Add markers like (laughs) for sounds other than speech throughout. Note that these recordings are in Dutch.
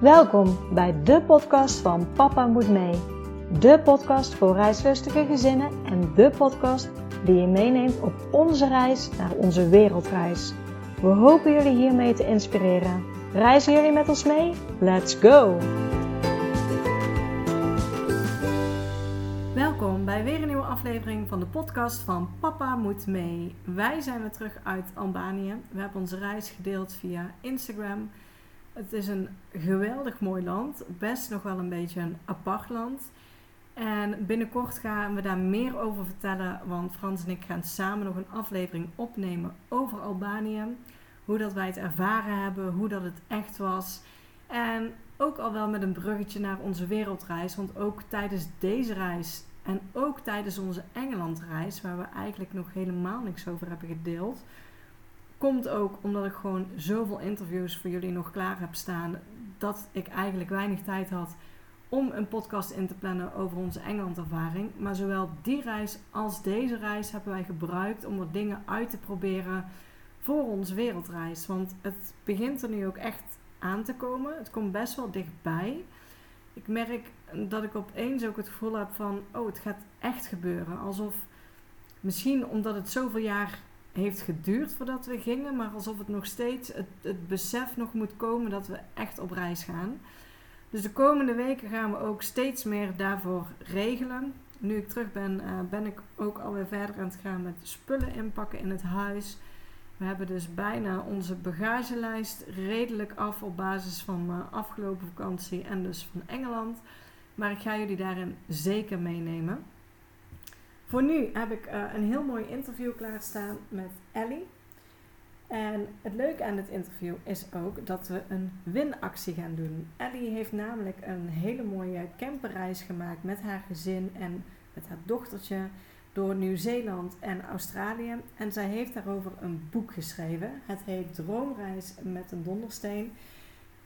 Welkom bij de podcast van Papa Moet Mee. De podcast voor reislustige gezinnen en de podcast die je meeneemt op onze reis naar onze wereldreis. We hopen jullie hiermee te inspireren. Reizen jullie met ons mee? Let's go! Welkom bij weer een nieuwe aflevering van de podcast van Papa Moet Mee. Wij zijn weer terug uit Albanië. We hebben onze reis gedeeld via Instagram. Het is een geweldig mooi land, best nog wel een beetje een apart land. En binnenkort gaan we daar meer over vertellen, want Frans en ik gaan samen nog een aflevering opnemen over Albanië. Hoe dat wij het ervaren hebben, hoe dat het echt was. En ook al wel met een bruggetje naar onze wereldreis, want ook tijdens deze reis en ook tijdens onze Engelandreis, waar we eigenlijk nog helemaal niks over hebben gedeeld, komt ook omdat ik gewoon zoveel interviews voor jullie nog klaar heb staan, dat ik eigenlijk weinig tijd had om een podcast in te plannen over onze Engeland-ervaring. Maar zowel die reis als deze reis hebben wij gebruikt om wat dingen uit te proberen voor onze wereldreis. Want het begint er nu ook echt aan te komen. Het komt best wel dichtbij. Ik merk dat ik opeens ook het gevoel heb van, oh, het gaat echt gebeuren. Alsof misschien omdat het zoveel jaar heeft geduurd voordat we gingen, maar alsof het nog steeds het, het besef nog moet komen dat we echt op reis gaan. Dus de komende weken gaan we ook steeds meer daarvoor regelen. Nu ik terug ben, uh, ben ik ook alweer verder aan het gaan met spullen inpakken in het huis. We hebben dus bijna onze bagagelijst redelijk af op basis van mijn afgelopen vakantie en dus van Engeland. Maar ik ga jullie daarin zeker meenemen. Voor nu heb ik uh, een heel mooi interview klaarstaan met Ellie. En het leuke aan dit interview is ook dat we een winactie gaan doen. Ellie heeft namelijk een hele mooie camperreis gemaakt met haar gezin en met haar dochtertje door Nieuw-Zeeland en Australië. En zij heeft daarover een boek geschreven. Het heet Droomreis met een dondersteen.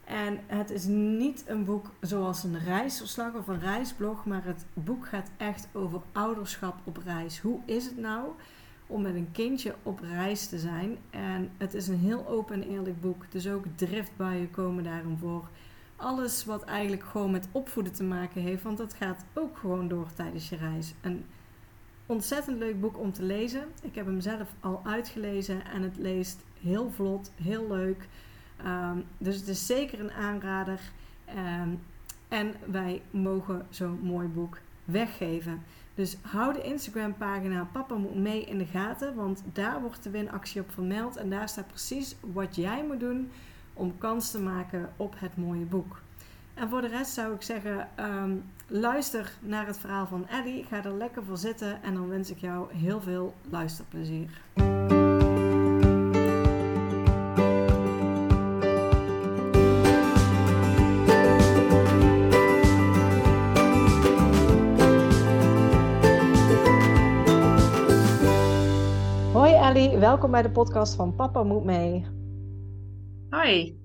En het is niet een boek zoals een reisverslag of een reisblog, maar het boek gaat echt over ouderschap op reis. Hoe is het nou om met een kindje op reis te zijn? En het is een heel open en eerlijk boek, dus ook driftbuien komen daarom voor. Alles wat eigenlijk gewoon met opvoeden te maken heeft, want dat gaat ook gewoon door tijdens je reis. Een ontzettend leuk boek om te lezen. Ik heb hem zelf al uitgelezen en het leest heel vlot, heel leuk. Ehm, dus het is zeker een aanrader. Ehm, en wij mogen zo'n mooi boek weggeven. Dus hou de Instagram pagina Papa moet mee in de gaten. Want daar wordt de winactie op vermeld. En daar staat precies wat jij moet doen om kans te maken op het mooie boek. En voor de rest zou ik zeggen, ehm, luister naar het verhaal van Eddie. Ga er lekker voor zitten en dan wens ik jou heel veel luisterplezier. Welkom bij de podcast van Papa Moet Mee. Hoi.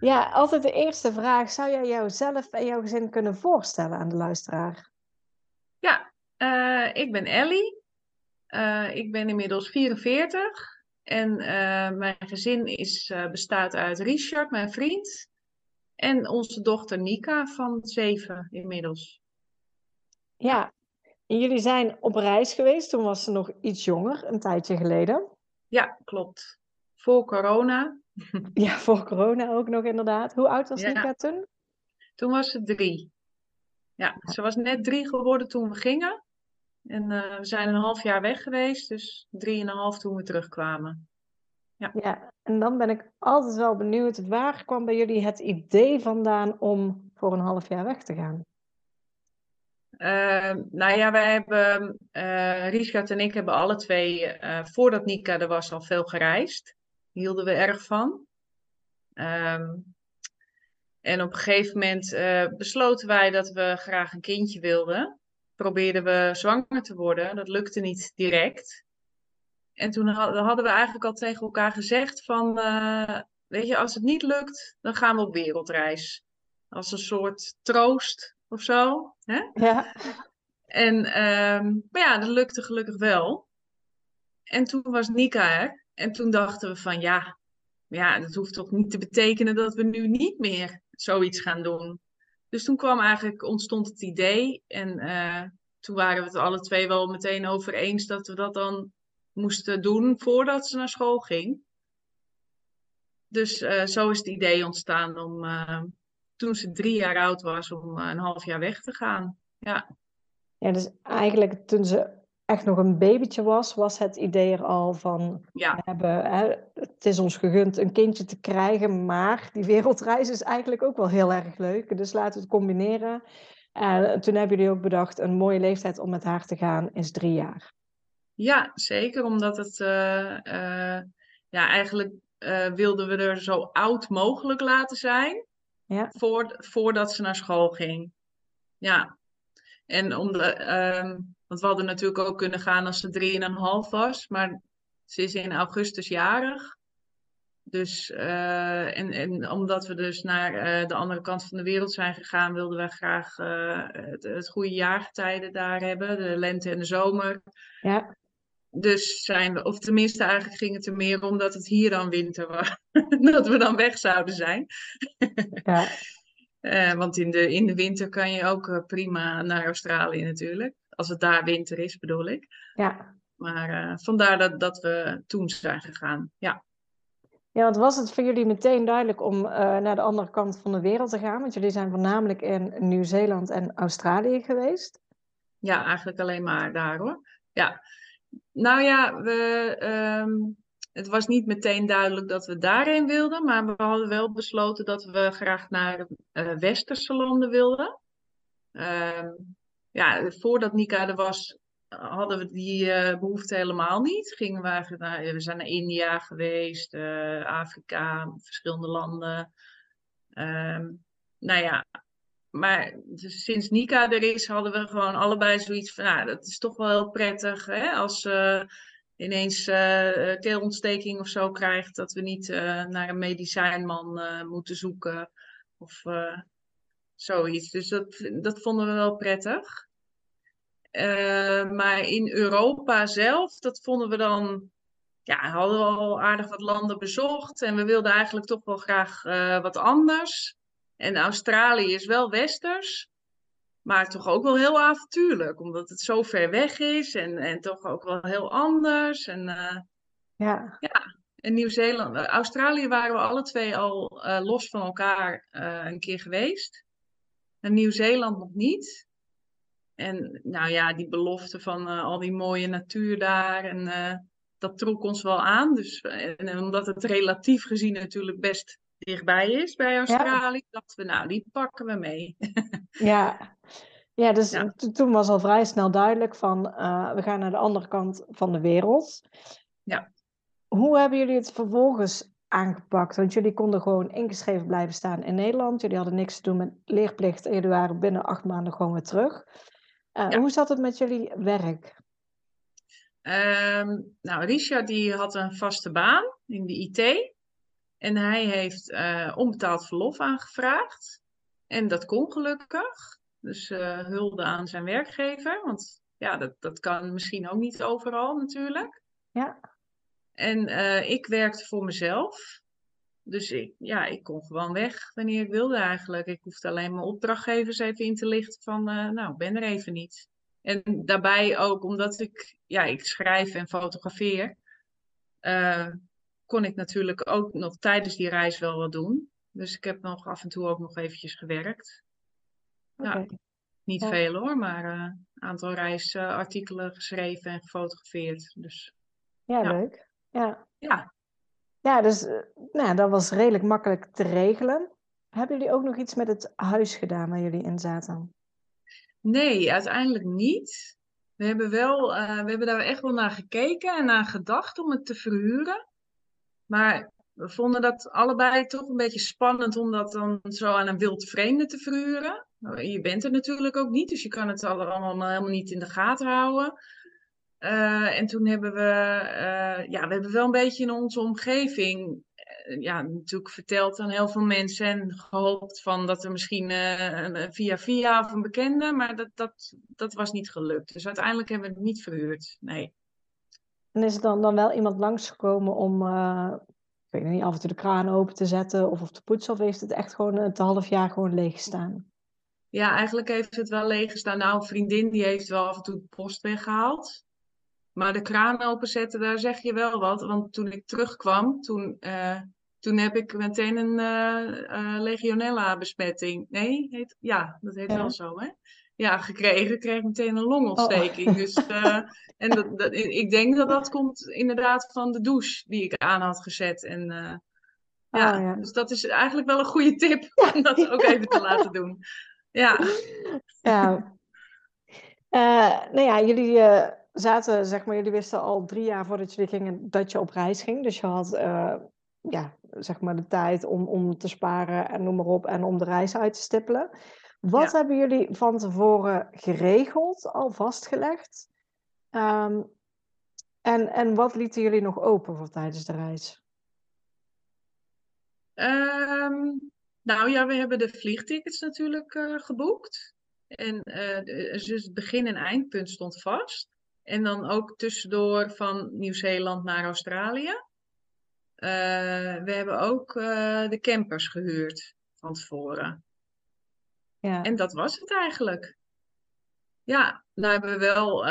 Ja, altijd de eerste vraag. Zou jij jouzelf en jouw gezin kunnen voorstellen aan de luisteraar? Ja, uh, ik ben Ellie. Uh, ik ben inmiddels 44. En uh, mijn gezin is, bestaat uit Richard, mijn vriend. En onze dochter Nika van zeven inmiddels. Ja, en jullie zijn op reis geweest, toen was ze nog iets jonger, een tijdje geleden. Ja, klopt. Voor corona. (laughs) Ja, voor corona ook nog inderdaad. Hoe oud was ja. Nika toen? Toen was ze drie. Ja, ze was net drie geworden toen we gingen. En uh, we zijn een half jaar weg geweest, dus drieënhalf toen we terugkwamen. Ja. ja, en dan ben ik altijd wel benieuwd, waar kwam bij jullie het idee vandaan om voor een half jaar weg te gaan? Uh, nou ja, wij hebben, uh, Richard en ik hebben alle twee, uh, voordat Nika er was, al veel gereisd. Hielden we erg van. Um, en op een gegeven moment uh, besloten wij dat we graag een kindje wilden. Probeerden we zwanger te worden. Dat lukte niet direct. En toen hadden we eigenlijk al tegen elkaar gezegd van, weet je, als het niet lukt, dan gaan we op wereldreis. Als een soort troost of zo. Hè? Ja. En, um, maar ja, dat lukte gelukkig wel. En toen was Nika er. En toen dachten we van ja, ja, dat hoeft toch niet te betekenen dat we nu niet meer zoiets gaan doen. Dus toen kwam eigenlijk, ontstond het idee. En eh, toen waren we het alle twee wel meteen over eens dat we dat dan moesten doen voordat ze naar school ging. Dus eh, zo is het idee ontstaan om eh, toen ze drie jaar oud was, om een half jaar weg te gaan. Ja. Ja, dus eigenlijk toen ze echt nog een babytje was, was het idee er al van, Ja. we hebben, hè, het is ons gegund een kindje te krijgen, maar die wereldreis is eigenlijk ook wel heel erg leuk. Dus laten we het combineren. En toen hebben jullie ook bedacht, een mooie leeftijd om met haar te gaan is drie jaar. Ja, zeker, omdat het eh, eh, ja, eigenlijk eh, wilden we er zo oud mogelijk laten zijn Ja. voor, voordat ze naar school ging. Ja, en om de, ehm, want we hadden natuurlijk ook kunnen gaan als ze drieënhalf was, maar ze is in augustus jarig. Dus, eh, en, en omdat we dus naar eh, de andere kant van de wereld zijn gegaan, wilden we graag eh, het, het goede jaargetijden daar hebben, de lente en de zomer. Ja, Dus zijn we, of tenminste eigenlijk ging het er meer om dat het hier dan winter was. (laughs) dat we dan weg zouden zijn. (laughs) ja, Eh, want in de, in de winter kan je ook eh, prima naar Australië natuurlijk. Als het daar winter is, bedoel ik. ja. Maar eh, vandaar dat, dat we toen zijn gegaan. Ja. Ja, want was het voor jullie meteen duidelijk om naar de andere kant van de wereld te gaan? Want jullie zijn voornamelijk in Nieuw-Zeeland en Australië geweest. ja, eigenlijk alleen maar daar hoor. Ja. Nou ja, we, ehm, het was niet meteen duidelijk dat we daarheen wilden. Maar we hadden wel besloten dat we graag naar eh westerse landen wilden. Ehm, ja, voordat Nika er was, hadden we die eh, behoefte helemaal niet. Gingen we naar, we zijn naar India geweest, eh, Afrika, verschillende landen. Ehm, nou ja, maar dus sinds Nika er is, hadden we gewoon allebei zoiets van, nou, dat is toch wel heel prettig, hè, als ze ineens eh, keelontsteking of zo krijgt, dat we niet eh, naar een medicijnman eh, moeten zoeken of eh, zoiets. Dus dat, dat vonden we wel prettig. Eh, maar in Europa zelf, dat vonden we dan, ja, hadden we al aardig wat landen bezocht en we wilden eigenlijk toch wel graag eh, wat anders. En Australië is wel westers, maar toch ook wel heel avontuurlijk, omdat het zo ver weg is en, en toch ook wel heel anders. En, eh, Ja, en Nieuw-Zeeland, eh, Australië waren we alle twee al eh, los van elkaar een keer geweest. En Nieuw-Zeeland nog niet. En nou ja, die belofte van al die mooie natuur daar. En dat trok ons wel aan. Dus, en, en omdat het relatief gezien natuurlijk best dichtbij is bij Australië, dachten we, nou, die pakken we mee. (laughs) ja. Ja, dus Ja. toen was al vrij snel duidelijk van eh, we gaan naar de andere kant van de wereld. Ja. Hoe hebben jullie het vervolgens aangepakt? Want jullie konden gewoon ingeschreven blijven staan in Nederland. Jullie hadden niks te doen met leerplicht en jullie waren binnen acht maanden gewoon weer terug. Eh, Ja. Hoe zat het met jullie werk? Ehm, nou, Richard die had een vaste baan in de IT. En hij heeft eh, onbetaald verlof aangevraagd. En dat kon gelukkig. Dus eh, hulde aan zijn werkgever. Want ja, dat, dat kan misschien ook niet overal natuurlijk. Ja. En eh, ik werkte voor mezelf. Dus ik, ja, ik kon gewoon weg wanneer ik wilde eigenlijk. Ik hoefde alleen mijn opdrachtgevers even in te lichten van, nou, ik ben er even niet. En daarbij ook omdat ik, ja, ik schrijf en fotografeer, kon ik natuurlijk ook nog tijdens die reis wel wat doen. Dus ik heb nog af en toe ook nog eventjes gewerkt. Ja. Niet Ja. veel hoor, maar eh, een aantal reisartikelen geschreven en gefotografeerd. Dus Ja, Ja. leuk. Ja. ja, Ja, dus eh, nou, dat was redelijk makkelijk te regelen. Hebben jullie ook nog iets met het huis gedaan waar jullie in zaten? Nee, uiteindelijk niet. We hebben wel, eh, we hebben daar echt wel naar gekeken en naar gedacht om het te verhuren. Maar we vonden dat allebei toch een beetje spannend om dat dan zo aan een wild vreemde te verhuren. Nou, Je bent er natuurlijk ook niet, dus je kan het alle- allemaal helemaal niet in de gaten houden. Eh, en toen hebben we, eh, ja, we hebben wel een beetje in onze omgeving, eh, ja, natuurlijk verteld aan heel veel mensen en gehoopt van dat er misschien een via via of een bekende, maar dat, dat, dat was niet gelukt. Dus uiteindelijk hebben we het niet verhuurd. Nee. En is er dan, dan wel iemand langsgekomen om, eh, weet niet, af en toe de kraan open te zetten of, of te poetsen? Of heeft het echt gewoon het half jaar gewoon leeg gestaan? Ja, eigenlijk heeft het wel leeg gestaan. Nou, een vriendin die heeft wel af en toe de post weggehaald. Maar de kraan openzetten, daar zeg je wel wat. Want toen ik terugkwam, toen, uh, toen heb ik meteen een uh, Legionella-besmetting. Nee, heet, ja, dat heet wel zo, hè? Ja, gekregen. Ik kreeg meteen een longontsteking. Oh. Dus, en dat, dat, ik denk dat dat komt inderdaad van de douche die ik aan had gezet. En ja, oh, ja, dus dat is eigenlijk wel een goede tip om dat ook even te laten doen. Ja. ja. Uh, nou ja, jullie zaten, zeg maar, jullie wisten al drie jaar voordat jullie gingen dat je op reis ging. Dus je had, ja, zeg maar, de tijd om, om te sparen en noem maar op. En om de reis uit te stippelen. Wat hebben jullie van tevoren geregeld, al vastgelegd? Um, en, en wat lieten jullie nog open voor tijdens de reis? Um, nou ja, we hebben de vliegtickets natuurlijk uh, geboekt. En uh, dus het begin- en eindpunt stond vast. En dan ook tussendoor van Nieuw-Zeeland naar Australië. Uh, we hebben ook de campers gehuurd van tevoren. Ja. En dat was het eigenlijk. Ja, nou hebben we wel,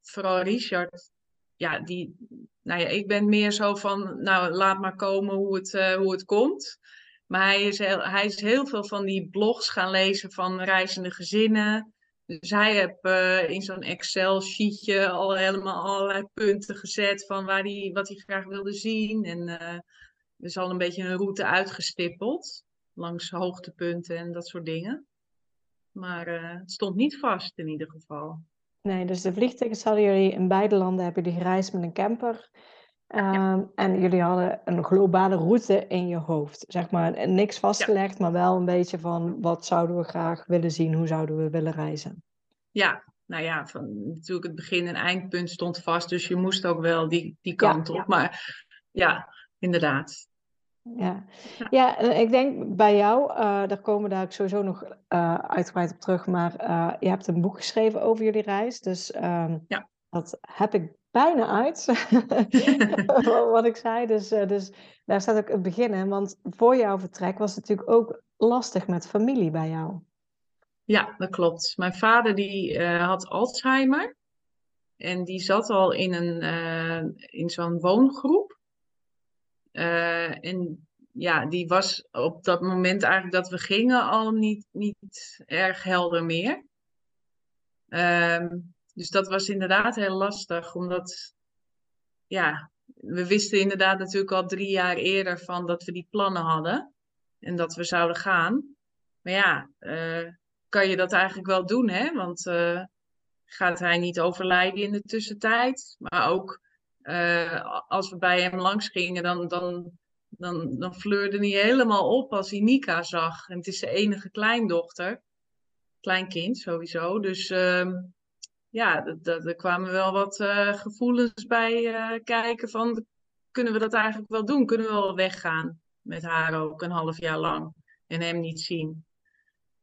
vooral Richard, ja, die, nou ja, ik ben meer zo van, nou laat maar komen hoe het, hoe het komt. Maar hij is, heel, hij is heel veel van die blogs gaan lezen van reizende gezinnen. Dus hij heeft uh, in zo'n Excel-sheetje al helemaal allerlei punten gezet van waar hij, wat hij graag wilde zien. En uh, er is al een beetje een route uitgestippeld langs hoogtepunten en dat soort dingen. Maar uh, het stond niet vast in ieder geval. Nee, dus de vliegtuigen hadden jullie in beide landen hebben jullie gereisd met een camper. Ehm, en jullie hadden een globale route in je hoofd. Zeg maar, niks vastgelegd, maar wel een beetje van wat zouden we graag willen zien, hoe zouden we willen reizen. Ja, nou ja, van, natuurlijk het begin- en eindpunt stond vast, dus je moest ook wel die, die kant op. Maar ja, inderdaad. Ja. ja, ik denk bij jou, uh, daar komen we daar sowieso nog uh, uitgebreid op terug, maar uh, je hebt een boek geschreven over jullie reis. Dus um, ja. dat heb ik bijna uit. (laughs) wat ik zei. Dus, dus daar staat ook het beginnen. Want voor jouw vertrek was het natuurlijk ook lastig met familie bij jou. Ja, dat klopt. Mijn vader die had Alzheimer. En die zat al in, een, in zo'n woongroep. En ja, die was op dat moment eigenlijk dat we gingen al niet, niet erg helder meer. Um, dus dat was inderdaad heel lastig, omdat ja, we wisten inderdaad natuurlijk al drie jaar eerder van dat we die plannen hadden en dat we zouden gaan. Maar ja, uh, kan je dat eigenlijk wel doen, hè? Want uh, gaat hij niet overlijden in de tussentijd? Maar ook uh, als we bij hem langs gingen, dan, dan, dan, dan fleurde hij helemaal op als hij Nika zag. En het is zijn enige kleindochter, kleinkind sowieso. Dus uh, ja, er kwamen wel wat uh, gevoelens bij uh, kijken van, kunnen we dat eigenlijk wel doen? Kunnen we wel weggaan met haar ook een half jaar lang en hem niet zien?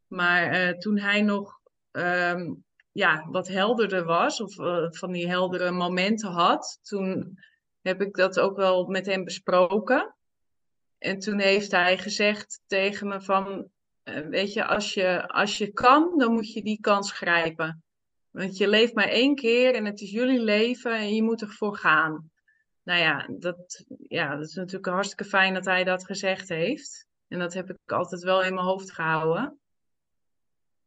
Maar toen hij nog um, ja, wat helderder was, of van die heldere momenten had, toen heb ik dat ook wel met hem besproken. En toen heeft hij gezegd tegen me van, weet je, als je, als je kan, dan moet je die kans grijpen. Want je leeft maar één keer en het is jullie leven en je moet ervoor gaan. Nou ja dat, ja, dat is natuurlijk hartstikke fijn dat hij dat gezegd heeft. En dat heb ik altijd wel in mijn hoofd gehouden.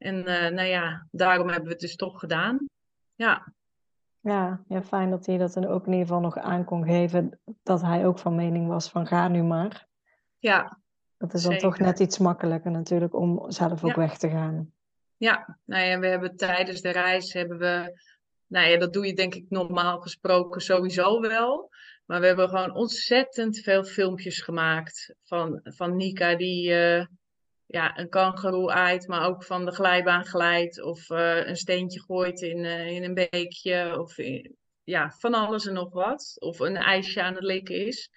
En uh, nou ja, daarom hebben we het dus toch gedaan. Ja. Ja, ja, fijn dat hij dat dan ook in ieder geval nog aan kon geven. Dat hij ook van mening was van ga nu maar. Ja. Dat is dan toch net iets makkelijker natuurlijk om zelf ook weg te gaan. Ja, nou ja, we hebben tijdens de reis hebben we, nou ja, dat doe je denk ik normaal gesproken sowieso wel. Maar we hebben gewoon ontzettend veel filmpjes gemaakt van, van Nika die uh, ja, een kangeroe aait, maar ook van de glijbaan glijdt of uh, een steentje gooit in, uh, in een beekje of ja, van alles en nog wat. Of een ijsje aan het likken is.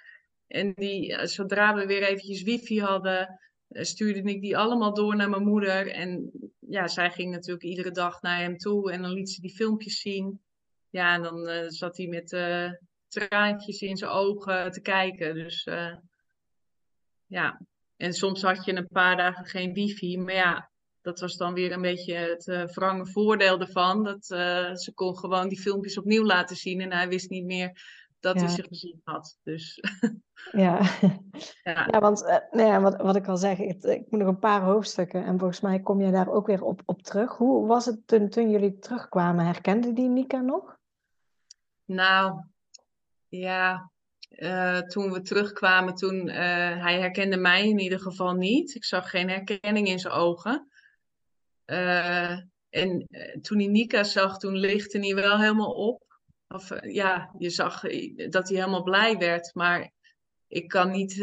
En die, zodra we weer eventjes wifi hadden, stuurde ik die allemaal door naar mijn moeder. En ja, zij ging natuurlijk iedere dag naar hem toe en dan liet ze die filmpjes zien. Ja, en dan zat hij met traantjes in zijn ogen te kijken. Dus ja, en soms had je een paar dagen geen wifi, maar ja, dat was dan weer een beetje het uh, wrange voordeel ervan. Dat uh, ze kon gewoon die filmpjes opnieuw laten zien en hij wist niet meer dat ja. hij zich gezien had. Dus. (laughs) ja. ja. ja, want uh, nou ja, wat, wat ik al zeg, ik, ik moet nog een paar hoofdstukken en volgens mij kom je daar ook weer op, op terug. Hoe was het toen, toen jullie terugkwamen? Herkende die Nika nog? Nou, ja, uh, toen we terugkwamen, toen, uh, hij herkende mij in ieder geval niet. Ik zag geen herkenning in zijn ogen. Uh, en toen hij Nika zag, toen lichtte hij wel helemaal op. Of ja, je zag dat hij helemaal blij werd. Maar ik kan niet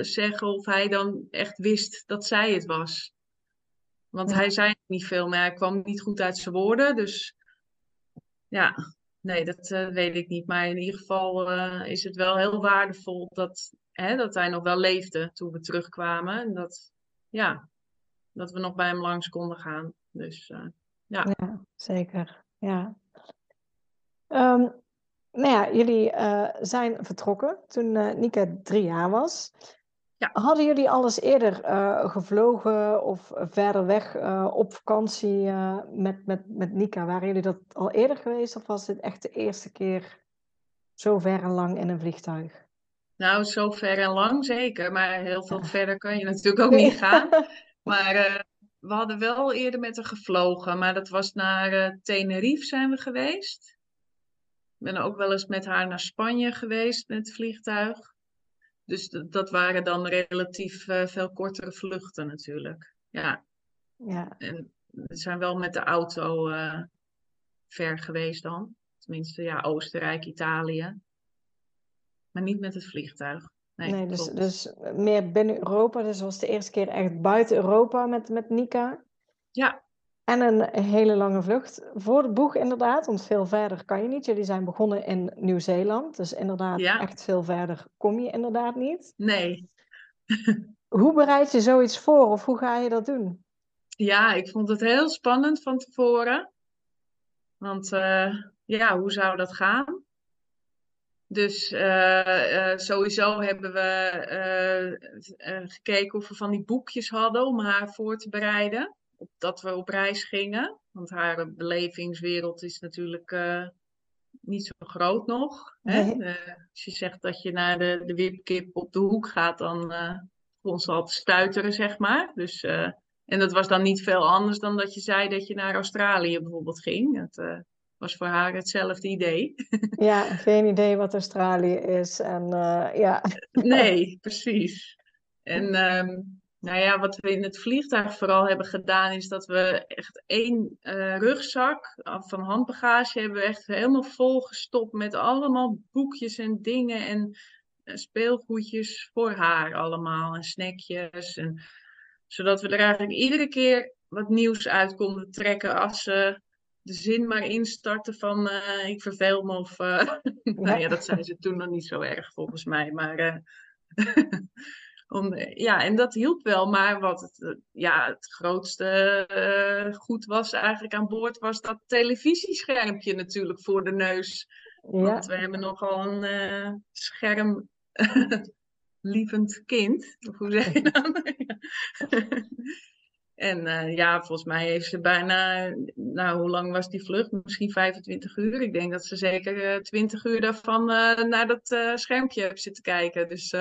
zeggen of hij dan echt wist dat zij het was. Want ja. hij zei niet veel, maar hij kwam niet goed uit zijn woorden. Dus ja, Nee, dat uh, weet ik niet. Maar in ieder geval uh, is het wel heel waardevol dat, hè, dat hij nog wel leefde toen we terugkwamen. En dat, ja, dat we nog bij hem langs konden gaan. Dus uh, ja. ja. zeker. Ja. Um, nou ja, jullie zijn vertrokken toen Nika drie jaar was. Ja. Hadden jullie alles eerder uh, gevlogen of verder weg uh, op vakantie uh, met, met, met Nika? Waren jullie dat al eerder geweest of was dit echt de eerste keer zo ver en lang in een vliegtuig? Nou, zo ver en lang zeker, maar heel veel ja. verder kan je natuurlijk ook niet (laughs) gaan. Maar we hadden wel eerder met haar gevlogen, maar dat was naar Tenerife zijn we geweest. Ik ben ook wel eens met haar naar Spanje geweest met het vliegtuig. Dus dat waren dan relatief uh, veel kortere vluchten natuurlijk. Ja. ja. En we zijn wel met de auto uh, ver geweest dan. Tenminste, ja, Oostenrijk, Italië. Maar niet met het vliegtuig. Nee, nee dus, dus meer binnen Europa. Dus was de eerste keer echt buiten Europa met, met Nika. Ja, en een hele lange vlucht voor het boeg inderdaad, want veel verder kan je niet. Jullie zijn begonnen in Nieuw-Zeeland, dus inderdaad echt veel verder kom je inderdaad niet. Nee. (laughs) hoe bereid je zoiets voor of hoe ga je dat doen? Ja, ik vond het heel spannend van tevoren. Want uh, ja, hoe zou dat gaan? Dus uh, uh, sowieso hebben we gekeken of we van die boekjes hadden om haar voor te bereiden dat we op reis gingen. Want haar belevingswereld is natuurlijk uh, niet zo groot nog. Hè? Uh, als je zegt dat je naar de, de wipkip op de hoek gaat, dan uh, begon ze al te stuiteren, zeg maar. Dus, en dat was dan niet veel anders dan dat je zei dat je naar Australië bijvoorbeeld ging. Dat was voor haar hetzelfde idee. (laughs) Ja, geen idee wat Australië is. En, ja. Nee, (laughs) precies. En um, nou ja, wat we in het vliegtuig vooral hebben gedaan, is dat we echt één uh, rugzak van handbagage hebben we echt helemaal vol gestopt met allemaal boekjes en dingen en uh, speelgoedjes voor haar allemaal en snackjes. En, zodat we er eigenlijk iedere keer wat nieuws uit konden trekken als ze de zin maar instarten van ik verveel me of... (laughs) nou ja, dat zijn ze toen nog niet zo erg volgens mij, maar... (laughs) Om, ja, en dat hielp wel, maar wat het, eh, ja, het grootste uh, goed was eigenlijk aan boord, was dat televisieschermpje natuurlijk voor de neus. Ja. Want we hebben nogal een uh, scherm (laughs) lievend kind. Of hoe zeg je (laughs) dat? (laughs) en uh, ja, volgens mij heeft ze bijna, nou hoe lang was die vlucht? Misschien 25 uur. Ik denk dat ze zeker 20 uur daarvan naar dat schermpje heeft zitten kijken. Dus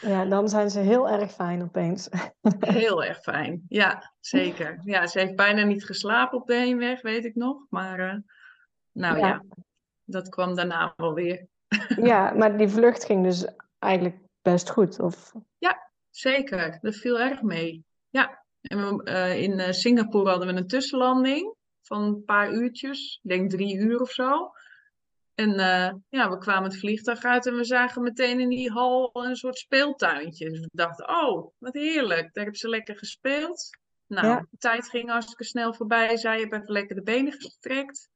Ja, dan zijn ze heel erg fijn opeens. (laughs) Heel erg fijn, ja, zeker. Ja, ze heeft bijna niet geslapen op de heenweg, weet ik nog. Maar uh, nou ja. ja. dat kwam daarna wel weer. (laughs) Ja, maar die vlucht ging dus eigenlijk best goed, of? Ja, zeker. Dat viel erg mee. Ja, en we, uh, in uh, Singapore hadden we een tussenlanding van een paar uurtjes. Ik denk drie uur of zo. En uh, ja, we kwamen het vliegtuig uit en we zagen meteen in die hal een soort speeltuintje. Dus we dachten, oh, wat heerlijk. Daar hebben ze lekker gespeeld. Nou, de tijd ging hartstikke snel voorbij. Zij hebben even lekker de benen gestrekt.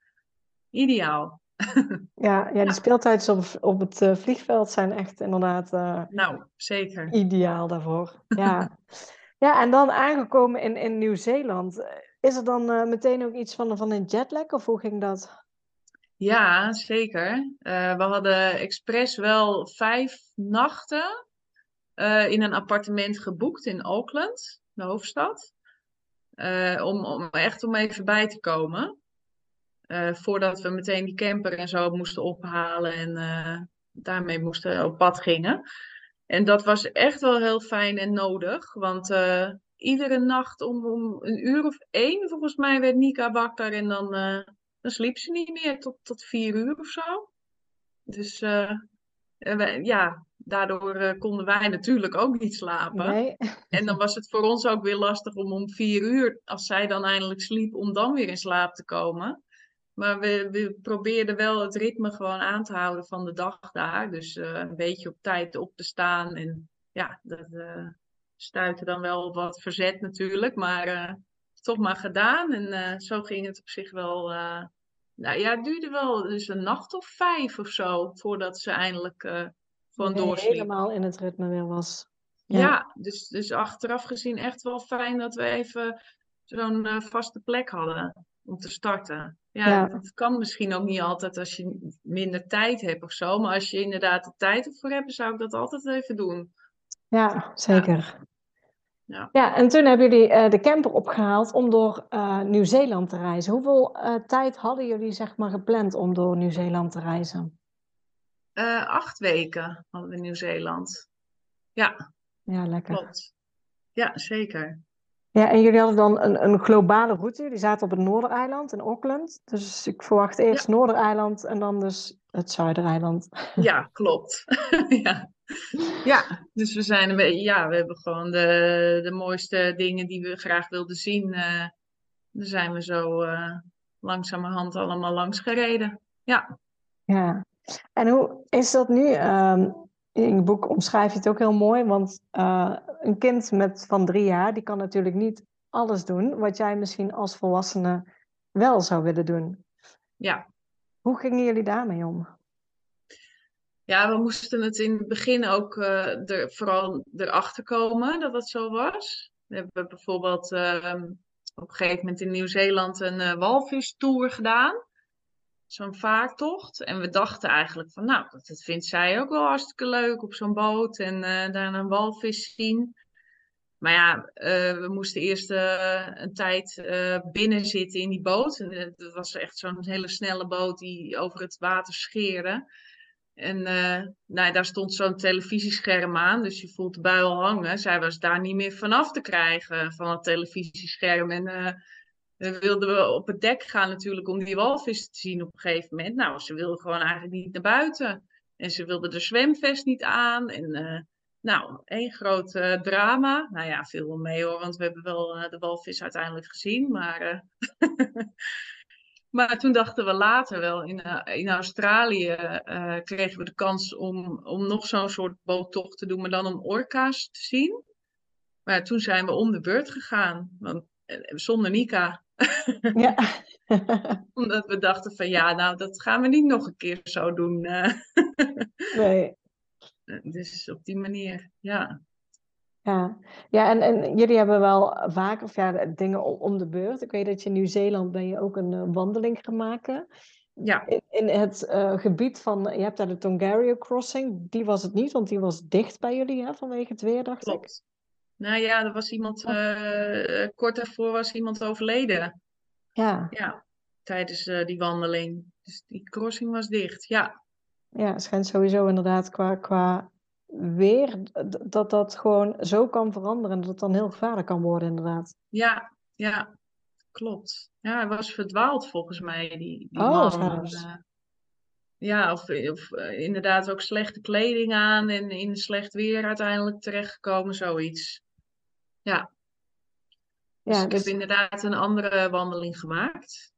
Ideaal. (laughs) Ja, ja die speeltuintjes op, op het uh, vliegveld zijn echt inderdaad uh, nou, zeker. ideaal daarvoor. Ja. (laughs) ja, en dan aangekomen in, in Nieuw-Zeeland. Is er dan meteen ook iets van, van een jetlag of hoe ging dat? Ja, zeker. Uh, we hadden expres wel vijf nachten eh, in een appartement geboekt in Auckland, de hoofdstad. Eh, om, om echt om even bij te komen. Eh, voordat we meteen die camper en zo moesten ophalen en daarmee moesten op pad gingen. En dat was echt wel heel fijn en nodig. Want iedere nacht om, om een uur of één, volgens mij, werd Nika wakker. En dan, dan sliep ze niet meer tot, tot vier uur of zo. Dus ja, daardoor uh, konden wij natuurlijk ook niet slapen. Nee. En dan was het voor ons ook weer lastig om om vier uur, als zij dan eindelijk sliep, om dan weer in slaap te komen. Maar we, we probeerden wel het ritme gewoon aan te houden van de dag daar. Dus uh, een beetje op tijd op te staan. En ja, dat stuitte dan wel op wat verzet natuurlijk. Maar toch maar gedaan. En zo ging het op zich wel. Nou ja, het duurde wel dus een nacht of vijf of zo voordat ze eindelijk gewoon helemaal in het ritme weer was. Ja, dus, dus achteraf gezien echt wel fijn dat we even zo'n uh, vaste plek hadden om te starten. Ja, ja, het kan misschien ook niet altijd als je minder tijd hebt of zo. Maar als je inderdaad de tijd ervoor hebt, zou ik dat altijd even doen. Ja, zeker. Ja, ja en toen hebben jullie uh, de camper opgehaald om door uh, Nieuw-Zeeland te reizen. Hoeveel tijd hadden jullie zeg maar gepland om door Nieuw-Zeeland te reizen? Acht weken hadden we in Nieuw-Zeeland. Ja. Ja, lekker. Klopt. Ja, zeker. Ja, en jullie hadden dan een, een globale route. Die zaten op het Noordereiland in Auckland. Dus ik verwacht eerst ja. Noordereiland en dan dus het Zuidereiland. Ja, klopt. (laughs) ja. Ja, dus we zijn ja, we hebben gewoon de, de mooiste dingen die we graag wilden zien. Uh, daar zijn we zo uh, langzamerhand allemaal langs gereden. Ja. Ja, en hoe is dat nu? Ehm, in je boek omschrijf je het ook heel mooi, want uh, een kind met, van drie jaar, die kan natuurlijk niet alles doen wat jij misschien als volwassene wel zou willen doen. Ja. Hoe gingen jullie daarmee om? Ja, we moesten het in het begin ook uh, er, vooral erachter komen dat het zo was. We hebben bijvoorbeeld uh, op een gegeven moment in Nieuw-Zeeland een uh, walvistour gedaan zo'n vaartocht. En we dachten eigenlijk van, nou, dat, dat vindt zij ook wel hartstikke leuk op zo'n boot en uh, daar een walvis zien. Maar ja, uh, we moesten eerst uh, een tijd binnen zitten in die boot. En dat was echt zo'n hele snelle boot die over het water scheerde. En nou, daar stond zo'n televisiescherm aan, dus je voelt de buil hangen. Zij was daar niet meer vanaf te krijgen van het televisiescherm. En we wilden we op het dek gaan natuurlijk om die walvis te zien op een gegeven moment. Nou, ze wilde gewoon eigenlijk niet naar buiten. En ze wilde de zwemvest niet aan. En uh, nou, één groot uh, drama. Nou ja, veel mee hoor, want we hebben wel uh, de walvis uiteindelijk gezien. Maar, (laughs) maar toen dachten we later wel, in, in Australië kregen we de kans om, om nog zo'n soort boottocht te doen, maar dan om orka's te zien. Maar toen zijn we om de beurt gegaan. Want zonder Nika. Ja. (laughs) Omdat we dachten van ja, nou dat gaan we niet nog een keer zo doen. Eh. nee. (laughs) Dus op die manier, ja. Ja, ja en, en jullie hebben wel vaak of ja, dingen om de beurt. Ik weet dat je in Nieuw-Zeeland ben je ook een uh, wandeling gaan maken. Ja. In, in het uh, gebied van, je hebt daar de Tongariro Crossing, die was het niet, want die was dicht bij jullie hè, vanwege het weer, dacht Klopt. ik. Nou ja, er was iemand, uh, kort daarvoor was iemand overleden. Ja. Ja, tijdens uh, die wandeling. Dus die crossing was dicht, ja. Ja, het schijnt sowieso inderdaad qua, qua weer dat dat gewoon zo kan veranderen en dat het dan heel gevaarlijk kan worden inderdaad. Ja, ja, klopt. Ja, hij was verdwaald volgens mij, die, die oh, man. Uh, ja, of, of inderdaad ook slechte kleding aan en in slecht weer uiteindelijk terechtgekomen, zoiets. Ja. Dus ja, ik heb dus- inderdaad een andere wandeling gemaakt.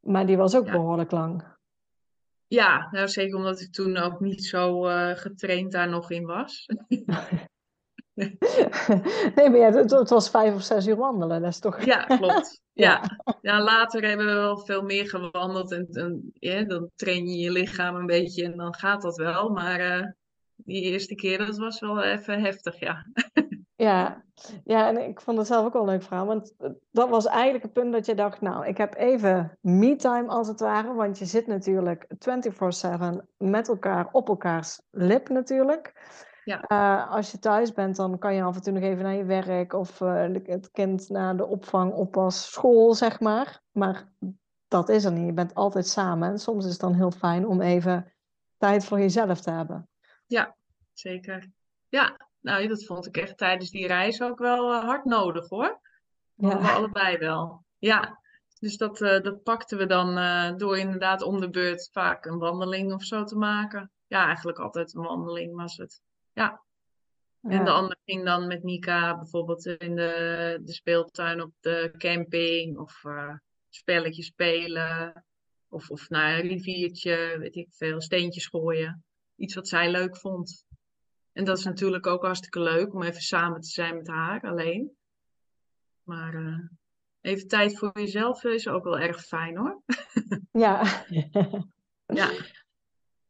Maar die was ook behoorlijk lang. Ja, nou, zeker omdat ik toen ook niet zo uh, getraind daar nog in was. (laughs) nee, maar ja, het, het, was vijf of zes uur wandelen, dat is toch... Ja, klopt. (laughs) Ja. ja. later hebben we wel veel meer gewandeld en, en ja, dan train je je lichaam een beetje en dan gaat dat wel. Maar uh, die eerste keer, dat was wel even heftig, ja. (laughs) Ja, ja, en ik vond het zelf ook wel een leuk verhaal. Want dat was eigenlijk het punt dat je dacht, nou, ik heb even me-time als het ware. Want je zit natuurlijk 24-7 met elkaar op elkaars lip natuurlijk. Ja. Eh, als je thuis bent, dan kan je af en toe nog even naar je werk of eh, het kind naar de opvang, oppas, school, zeg maar. Maar dat is er niet. Je bent altijd samen. En soms is het dan heel fijn om even tijd voor jezelf te hebben. Ja, zeker. Ja, nou, dat vond ik echt tijdens die reis ook wel uh, hard nodig hoor. Ja. We allebei wel. Ja, dus dat, uh, dat pakten we dan uh, door inderdaad om de beurt vaak een wandeling of zo te maken. Ja, eigenlijk altijd een wandeling was het. Ja. ja. En de ander ging dan met Nika bijvoorbeeld in de, de speeltuin op de camping of spelletjes spelen. Of, of naar een riviertje, weet ik veel, steentjes gooien. Iets wat zij leuk vond. En dat is natuurlijk ook hartstikke leuk om even samen te zijn met haar alleen. Maar uh, even tijd voor jezelf is ook wel erg fijn hoor. (laughs) Ja. (laughs) ja.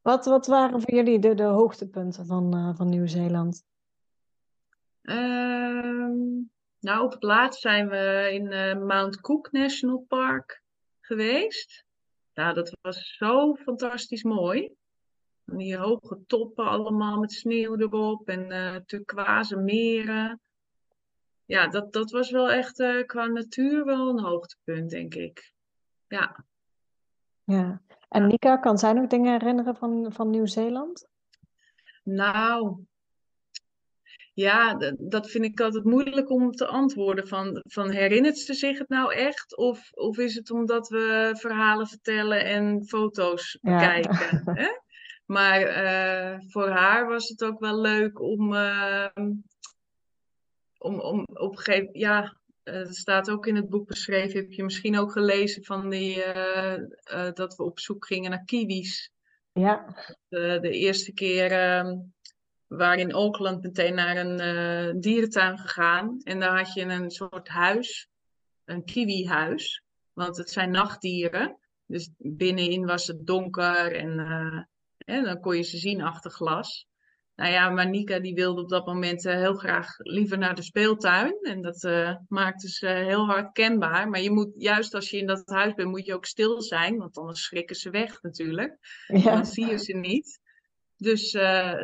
Wat, wat waren voor jullie de, de hoogtepunten van, uh, van Nieuw-Zeeland? Uh, nou, op het laatst zijn we in uh, Mount Cook National Park geweest. Nou, dat was zo fantastisch mooi. Die hoge toppen allemaal met sneeuw erop en uh, turquoise meren. Ja, dat, dat was wel echt uh, qua natuur wel een hoogtepunt, denk ik. Ja. Ja. En Nika, kan zij nog dingen herinneren van, van Nieuw-Zeeland? Nou, ja, dat vind ik altijd moeilijk om te antwoorden. Van, van herinnert ze zich het nou echt? Of, of is het omdat we verhalen vertellen en foto's bekijken? Ja. Hè? (laughs) Maar uh, voor haar was het ook wel leuk om, uh, om, om op een gegeven ja, het uh, staat ook in het boek beschreven, heb je misschien ook gelezen van die, eh, dat we op zoek gingen naar kiwis. Ja. De, de eerste keer ehm, waren in Auckland meteen naar een dierentuin gegaan. En daar had je een soort huis, een kiwihuis. Want het zijn nachtdieren. Dus binnenin was het donker en en dan kon je ze zien achter glas. Nou ja, Manika die wilde op dat moment uh, heel graag liever naar de speeltuin. En dat uh, maakte ze heel hard kenbaar. Maar je moet, juist als je in dat huis bent, moet je ook stil zijn. Want anders schrikken ze weg natuurlijk. Ja. Dan zie je ze niet. Dus uh,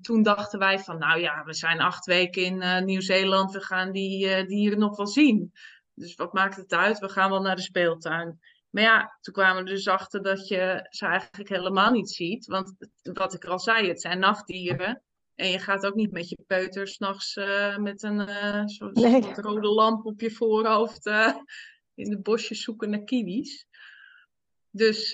toen dachten wij van, nou ja, we zijn acht weken in Nieuw-Zeeland. We gaan die dieren nog wel zien. Dus wat maakt het uit? We gaan wel naar de speeltuin. Maar ja, toen kwamen we dus achter dat je ze eigenlijk helemaal niet ziet. Want wat ik al zei, het zijn nachtdieren. En je gaat ook niet met je peuter s'nachts uh, met een uh, soort, nee. soort, rode lamp op je voorhoofd uh, in de bosjes zoeken naar kiwis. Dus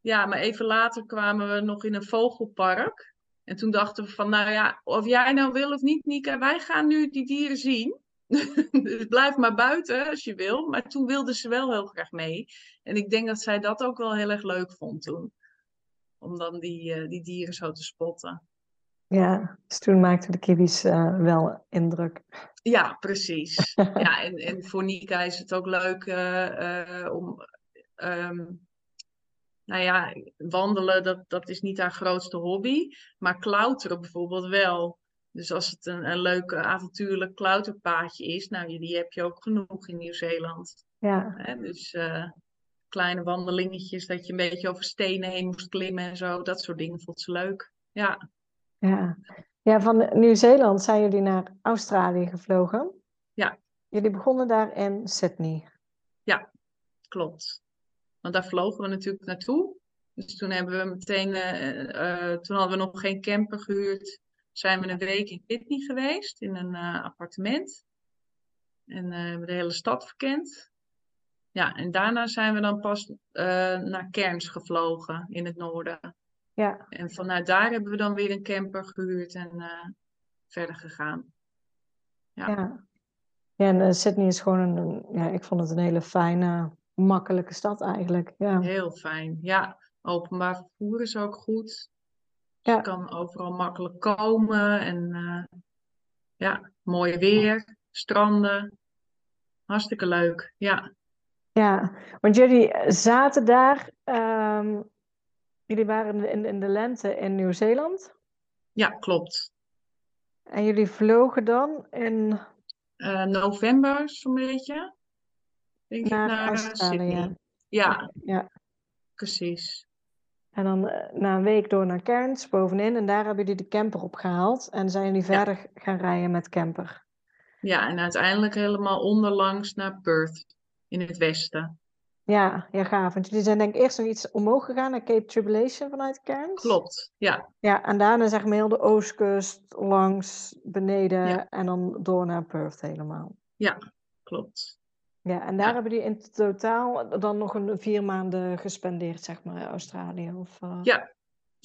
ja, maar even later kwamen we nog in een vogelpark. En toen dachten we van, nou ja, of jij nou wil of niet, Nika, wij gaan nu die dieren zien. (laughs) dus blijf maar buiten als je wil. Maar toen wilde ze wel heel graag mee. En ik denk dat zij dat ook wel heel erg leuk vond toen. Om dan die, uh, die dieren zo te spotten. Ja, dus toen maakten de kibbies uh, wel indruk. Ja, precies. (laughs) ja, en, en voor Nika is het ook leuk uh, om... Um, nou ja, wandelen, dat, dat is niet haar grootste hobby. Maar klauteren bijvoorbeeld wel. Dus als het een, een leuk avontuurlijk klauterpaadje is, nou, die heb je ook genoeg in Nieuw-Zeeland. Ja. Dus uh, kleine wandelingetjes, dat je een beetje over stenen heen moest klimmen en zo. Dat soort dingen vond ze leuk. Ja. Ja, ja van Nieuw-Zeeland zijn jullie naar Australië gevlogen. Ja. Jullie begonnen daar in Sydney. Ja, klopt. Want daar vlogen we natuurlijk naartoe. Dus toen hebben we meteen, uh, uh, toen hadden we nog geen camper gehuurd zijn we een week in Sydney geweest, in een uh, appartement. En uh, hebben de hele stad verkend. Ja, en daarna zijn we dan pas uh, naar Cairns gevlogen in het noorden. Ja. En vanuit daar hebben we dan weer een camper gehuurd en verder gegaan. Ja. ja. Ja, en Sydney is gewoon een, ja, ik vond het een hele fijne, makkelijke stad eigenlijk. Ja. Heel fijn, ja. Openbaar vervoer is ook goed. Ja. Je kan overal makkelijk komen en uh, ja, mooi weer, stranden. Hartstikke leuk, ja. Ja, want jullie zaten daar, um, jullie waren in, in de lente in Nieuw-Zeeland? Ja, klopt. En jullie vlogen dan in... Uh, november zo'n beetje. Denk naar, ik, naar Australië. Ja, ja, precies. En dan eh, na een week door naar Cairns, bovenin. En daar hebben jullie de camper opgehaald. En zijn jullie Ja. verder gaan rijden met camper. Ja, en uiteindelijk helemaal onderlangs naar Perth in het westen. Ja, ja, gaaf. Want jullie zijn denk ik eerst nog iets omhoog gegaan naar Cape Tribulation vanuit Cairns. Klopt, ja. Ja, en daarna zeg maar heel de oostkust langs beneden Ja. en dan door naar Perth helemaal. Klopt. Ja, en daar Ja. hebben jullie in totaal dan nog een vier maanden gespendeerd, zeg maar, in Australië. Of, eh, Ja,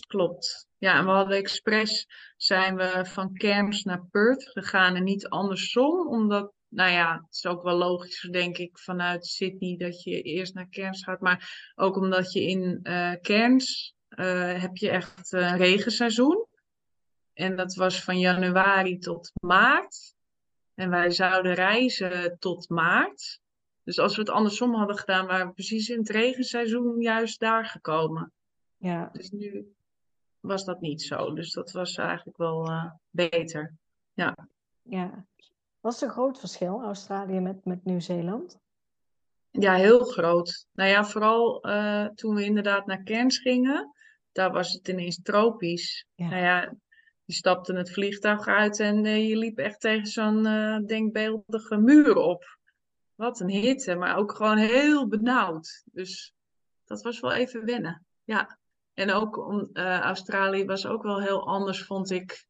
klopt. Ja, en we hadden expres zijn we van Cairns naar Perth gegaan en niet andersom, omdat, nou ja, het is ook wel logisch, denk ik, vanuit Sydney dat je eerst naar Cairns gaat, maar ook omdat je in eh Cairns eh, heb je echt een regenseizoen. En dat was van januari tot maart. En wij zouden reizen tot maart. Dus als we het andersom hadden gedaan, waren we precies in het regenseizoen juist daar gekomen. ja, Dus nu was dat niet zo. Dus dat was eigenlijk wel eh, beter. ja. Wat is een groot verschil, Australië met, met Nieuw-Zeeland? Ja, heel groot. Nou ja, vooral eh, toen we inderdaad naar Cairns gingen, daar was het ineens tropisch. Ja. Nou ja, je stapte het vliegtuig uit en eh, je liep echt tegen zo'n denkbeeldige muur op. Wat een hitte, maar ook gewoon heel benauwd. Dus dat was wel even wennen. Ja. En ook om, eh, Australië was ook wel heel anders, vond ik.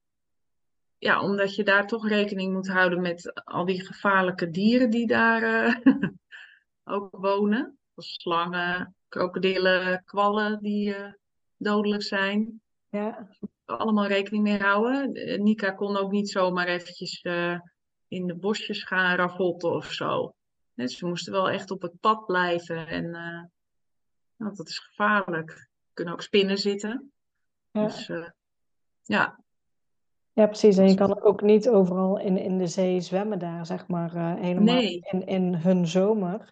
Ja, omdat je daar toch rekening moet houden met al die gevaarlijke dieren die daar eh, (laughs) ook wonen. Zoals slangen, krokodillen, kwallen die eh, dodelijk zijn. Ja, Allemaal rekening mee houden. Nika kon ook niet zomaar eventjes in de bosjes gaan ravotten of zo. Nee, ze moesten wel echt op het pad blijven. En nou, dat is gevaarlijk. Er kunnen ook spinnen zitten. ja. Dus eh, ja, Ja, precies. En je kan ook niet overal in, in de zee zwemmen daar, zeg maar, eh, helemaal Nee. in, in hun zomer.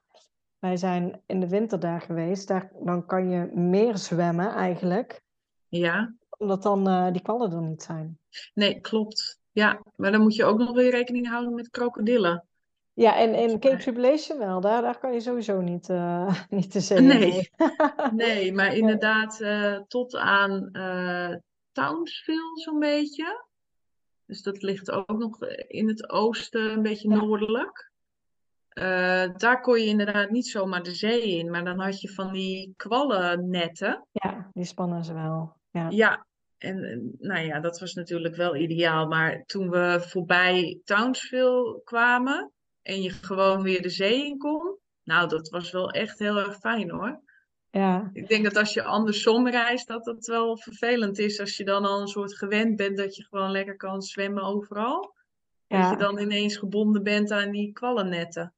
Wij zijn in de winter daar geweest. Daar, dan kan je meer zwemmen eigenlijk, ja. omdat dan die kwallen er niet zijn. Nee, klopt. Ja, maar dan moet je ook nog weer rekening houden met krokodillen. Ja, en in Cape. Tribulation wel. Daar, daar kan je sowieso niet, eh, (laughs) niet de zee Nee. Nee, (laughs) maar inderdaad eh, tot aan eh Townsville zo'n beetje. Dus dat ligt ook nog in het oosten, een beetje noordelijk. Daar kon je inderdaad niet zomaar de zee in, maar dan had je van die kwallennetten. Ja, die spannen ze wel. Ja, Ja, en en, nou ja, dat was natuurlijk wel ideaal. Maar toen we voorbij Townsville kwamen en je gewoon weer de zee in kon, nou, dat was wel echt heel erg fijn hoor. ja, Ik denk dat als je andersom reist, dat het wel vervelend is als je dan al een soort gewend bent dat je gewoon lekker kan zwemmen overal. Dat ja, je dan ineens gebonden bent aan die kwallennetten.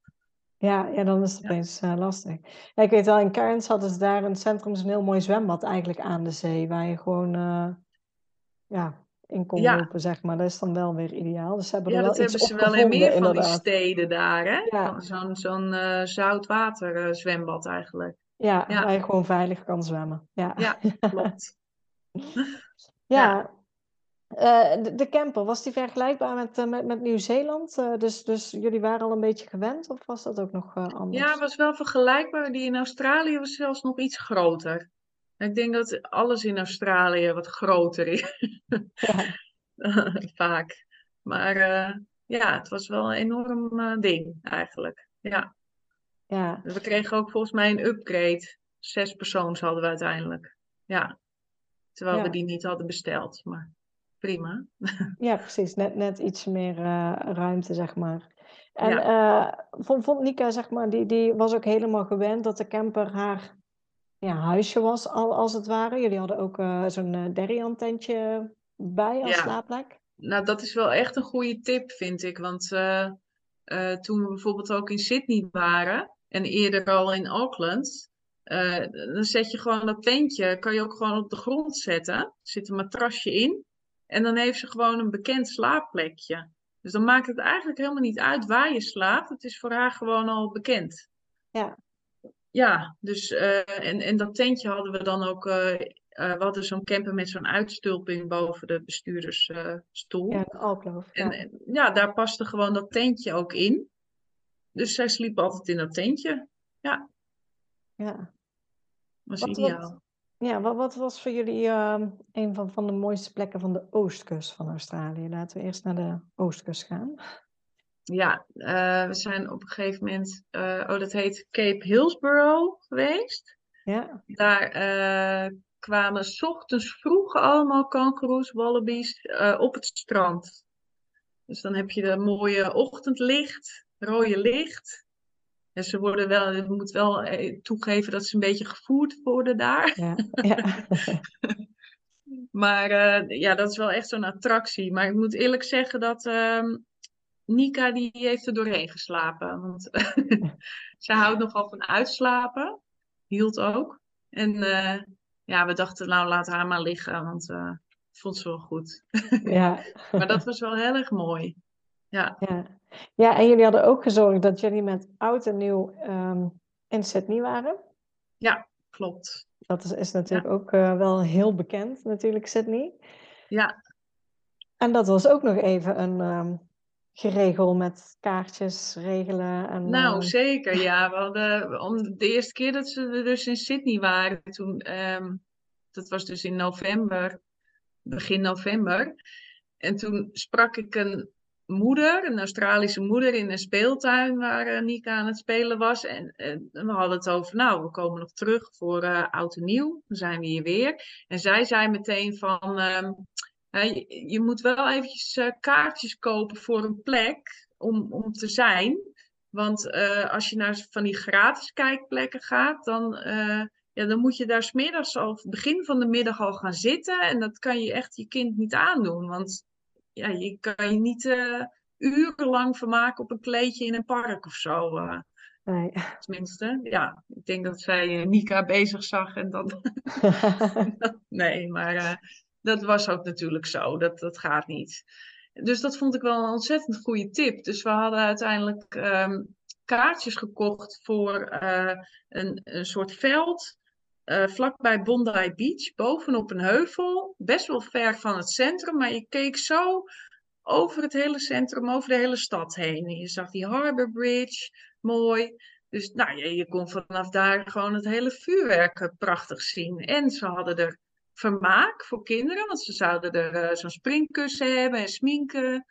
ja, ja, dan is het Ja. opeens eh, lastig. Ja, ik weet wel, in Cairns hadden ze daar in het centrum is een heel mooi zwembad eigenlijk aan de zee, waar je gewoon eh, ja, in kon Ja. lopen, zeg maar. Dat is dan wel weer ideaal. Dus ze hebben Ja, er wel dat iets hebben ze wel in meer van die steden daar, hè? Ja. Zo'n zo'n eh, zoutwater eh, zwembad eigenlijk. Ja, Ja. waar je gewoon veilig kan zwemmen. Ja, Ja, (laughs) klopt. ja. Eh, de, de camper, was die vergelijkbaar met, met, met Nieuw-Zeeland? Dus, dus jullie waren al een beetje gewend, of was dat ook nog anders? Ja, het was wel vergelijkbaar. Die in Australië was zelfs nog iets groter. Ik denk dat alles in Australië wat groter is. Ja, (laughs) Vaak. Maar eh, ja, het was wel een enorm eh, ding eigenlijk. Ja. ja. We kregen ook volgens mij een upgrade. Zes persoons hadden we uiteindelijk. Ja. Terwijl we die niet hadden besteld. Maar prima. (laughs) Ja, precies. Net, net iets meer eh, ruimte, zeg maar. En Ja. vond, vond Nika, zeg maar, die, die was ook helemaal gewend dat de camper haar ja, huisje was, al, als het ware. Jullie hadden ook eh, zo'n eh Derrian-tentje bij als Ja. slaapplek. Nou, dat is wel echt een goede tip, vind ik. Want eh, toen we bijvoorbeeld ook in Sydney waren en eerder al in Auckland, dan zet je gewoon dat tentje, kan je ook gewoon op de grond zetten. Er zit een matrasje in en dan heeft ze gewoon een bekend slaapplekje. Dus dan maakt het eigenlijk helemaal niet uit waar je slaapt. Het is voor haar gewoon al bekend. Ja. Ja, dus eh, en, en dat tentje hadden we dan ook. eh, eh, we hadden zo'n camper met zo'n uitstulping boven de bestuurdersstoel. Ja, de alkloof. En Ja. eh, ja, daar paste gewoon dat tentje ook in. Dus zij sliep altijd in dat tentje. Ja. was Wat, ideaal. wat, Ja, wat, wat was voor jullie ehm, een van, van de mooiste plekken van de oostkust van Australië? Laten we eerst naar de oostkust gaan. Ja, eh, we zijn op een gegeven moment, eh, oh dat heet Cape Hillsborough geweest. Ja, Daar eh, kwamen 's ochtends vroeg allemaal kangoeroes, wallabies op het strand. Dus dan heb je de mooie ochtendlicht, rode licht. En ze worden wel, je moet wel toegeven dat ze een beetje gevoerd worden daar. ja, (laughs) ja. Maar ja, dat is wel echt zo'n attractie. Maar ik moet eerlijk zeggen dat ehm, Nika die heeft er doorheen geslapen. Want (laughs) ze houdt nogal van uitslapen. Hield ook. En eh, ja, we dachten nou laat haar maar liggen. Want eh vond ze wel goed. ja. (laughs) Maar dat was wel heel erg mooi. Ja, Ja. ja, en jullie hadden ook gezorgd dat jullie met oud en nieuw ehm, in Sydney waren. ja klopt. Dat is, is natuurlijk ook eh, wel heel bekend, natuurlijk, Sydney. Ja, En dat was ook nog even een ehm, geregel met kaartjes regelen. En, nou ehm, zeker. Ja, (laughs) we hadden om de eerste keer dat ze er dus in Sydney waren, toen, ehm, dat was dus in november, begin november. En toen sprak ik een moeder, een Australische moeder, in een speeltuin waar eh, Nika aan het spelen was. En, en we hadden het over, nou, we komen nog terug voor eh, oud en nieuw. Dan zijn we hier weer. En zij zei meteen van, ehm, je, je moet wel eventjes eh, kaartjes kopen voor een plek om, om te zijn. Want eh, als je naar van die gratis kijkplekken gaat, dan, eh, ja, dan moet je daar smiddags al, begin van de middag al gaan zitten. En dat kan je echt je kind niet aandoen. Want ja, je kan je niet urenlang vermaken op een kleedje in een park of zo. nee. tenminste, ja, ik denk dat zij Nika bezig zag en dan. (laughs) (laughs) nee, maar dat was ook natuurlijk zo. Dat, dat gaat niet. Dus dat vond ik wel een ontzettend goede tip. Dus we hadden uiteindelijk ehm, kaartjes gekocht voor eh, een, een soort veld. eh, vlakbij Bondi Beach, bovenop een heuvel. Best wel ver van het centrum, maar je keek zo over het hele centrum, over de hele stad heen. En je zag die Harbour Bridge, mooi. Dus nou, je, je kon vanaf daar gewoon het hele vuurwerk eh, prachtig zien. En ze hadden er vermaak voor kinderen, want ze zouden er eh, zo'n springkussen hebben en sminken.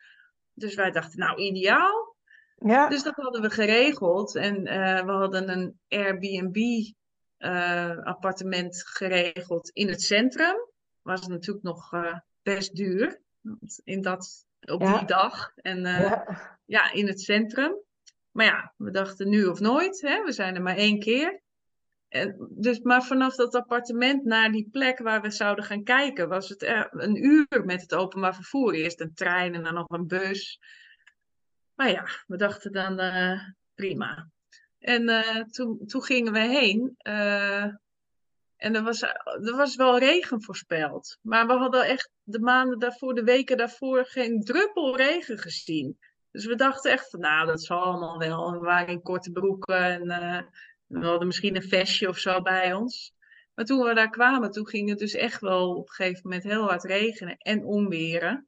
Dus wij dachten, nou, ideaal. Ja, Dus dat hadden we geregeld. En eh, we hadden een Airbnb-appartement geregeld in het centrum. Was natuurlijk nog eh, best duur in dat, op Ja. die dag. En eh, ja. ja, in het centrum. Maar ja, we dachten nu of nooit. Hè? We zijn er maar één keer. Dus, maar vanaf dat appartement naar die plek waar we zouden gaan kijken, was het een uur met het openbaar vervoer. Eerst een trein en dan nog een bus. Maar ja, we dachten dan eh, prima. En eh, toen, toen gingen we heen. eh, en er was, er was wel regen voorspeld. Maar we hadden echt de maanden daarvoor, de weken daarvoor, geen druppel regen gezien. Dus we dachten echt nou, dat zal allemaal wel. We waren in korte broeken en we hadden misschien een vestje of zo bij ons. Maar toen we daar kwamen, toen ging het dus echt wel op een gegeven moment heel hard regenen en onweren.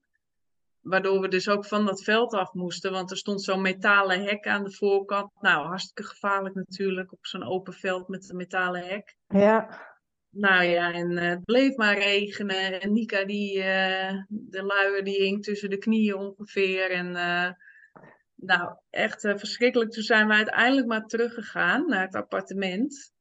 Waardoor we dus ook van dat veld af moesten, want er stond zo'n metalen hek aan de voorkant. Nou, hartstikke gevaarlijk natuurlijk op zo'n open veld met een metalen hek. ja, Nou ja, en eh, het bleef maar regenen. En Nika, die, eh, de luier, die hing tussen de knieën ongeveer. En eh, nou, echt eh, verschrikkelijk. Toen zijn we uiteindelijk maar teruggegaan naar het appartement.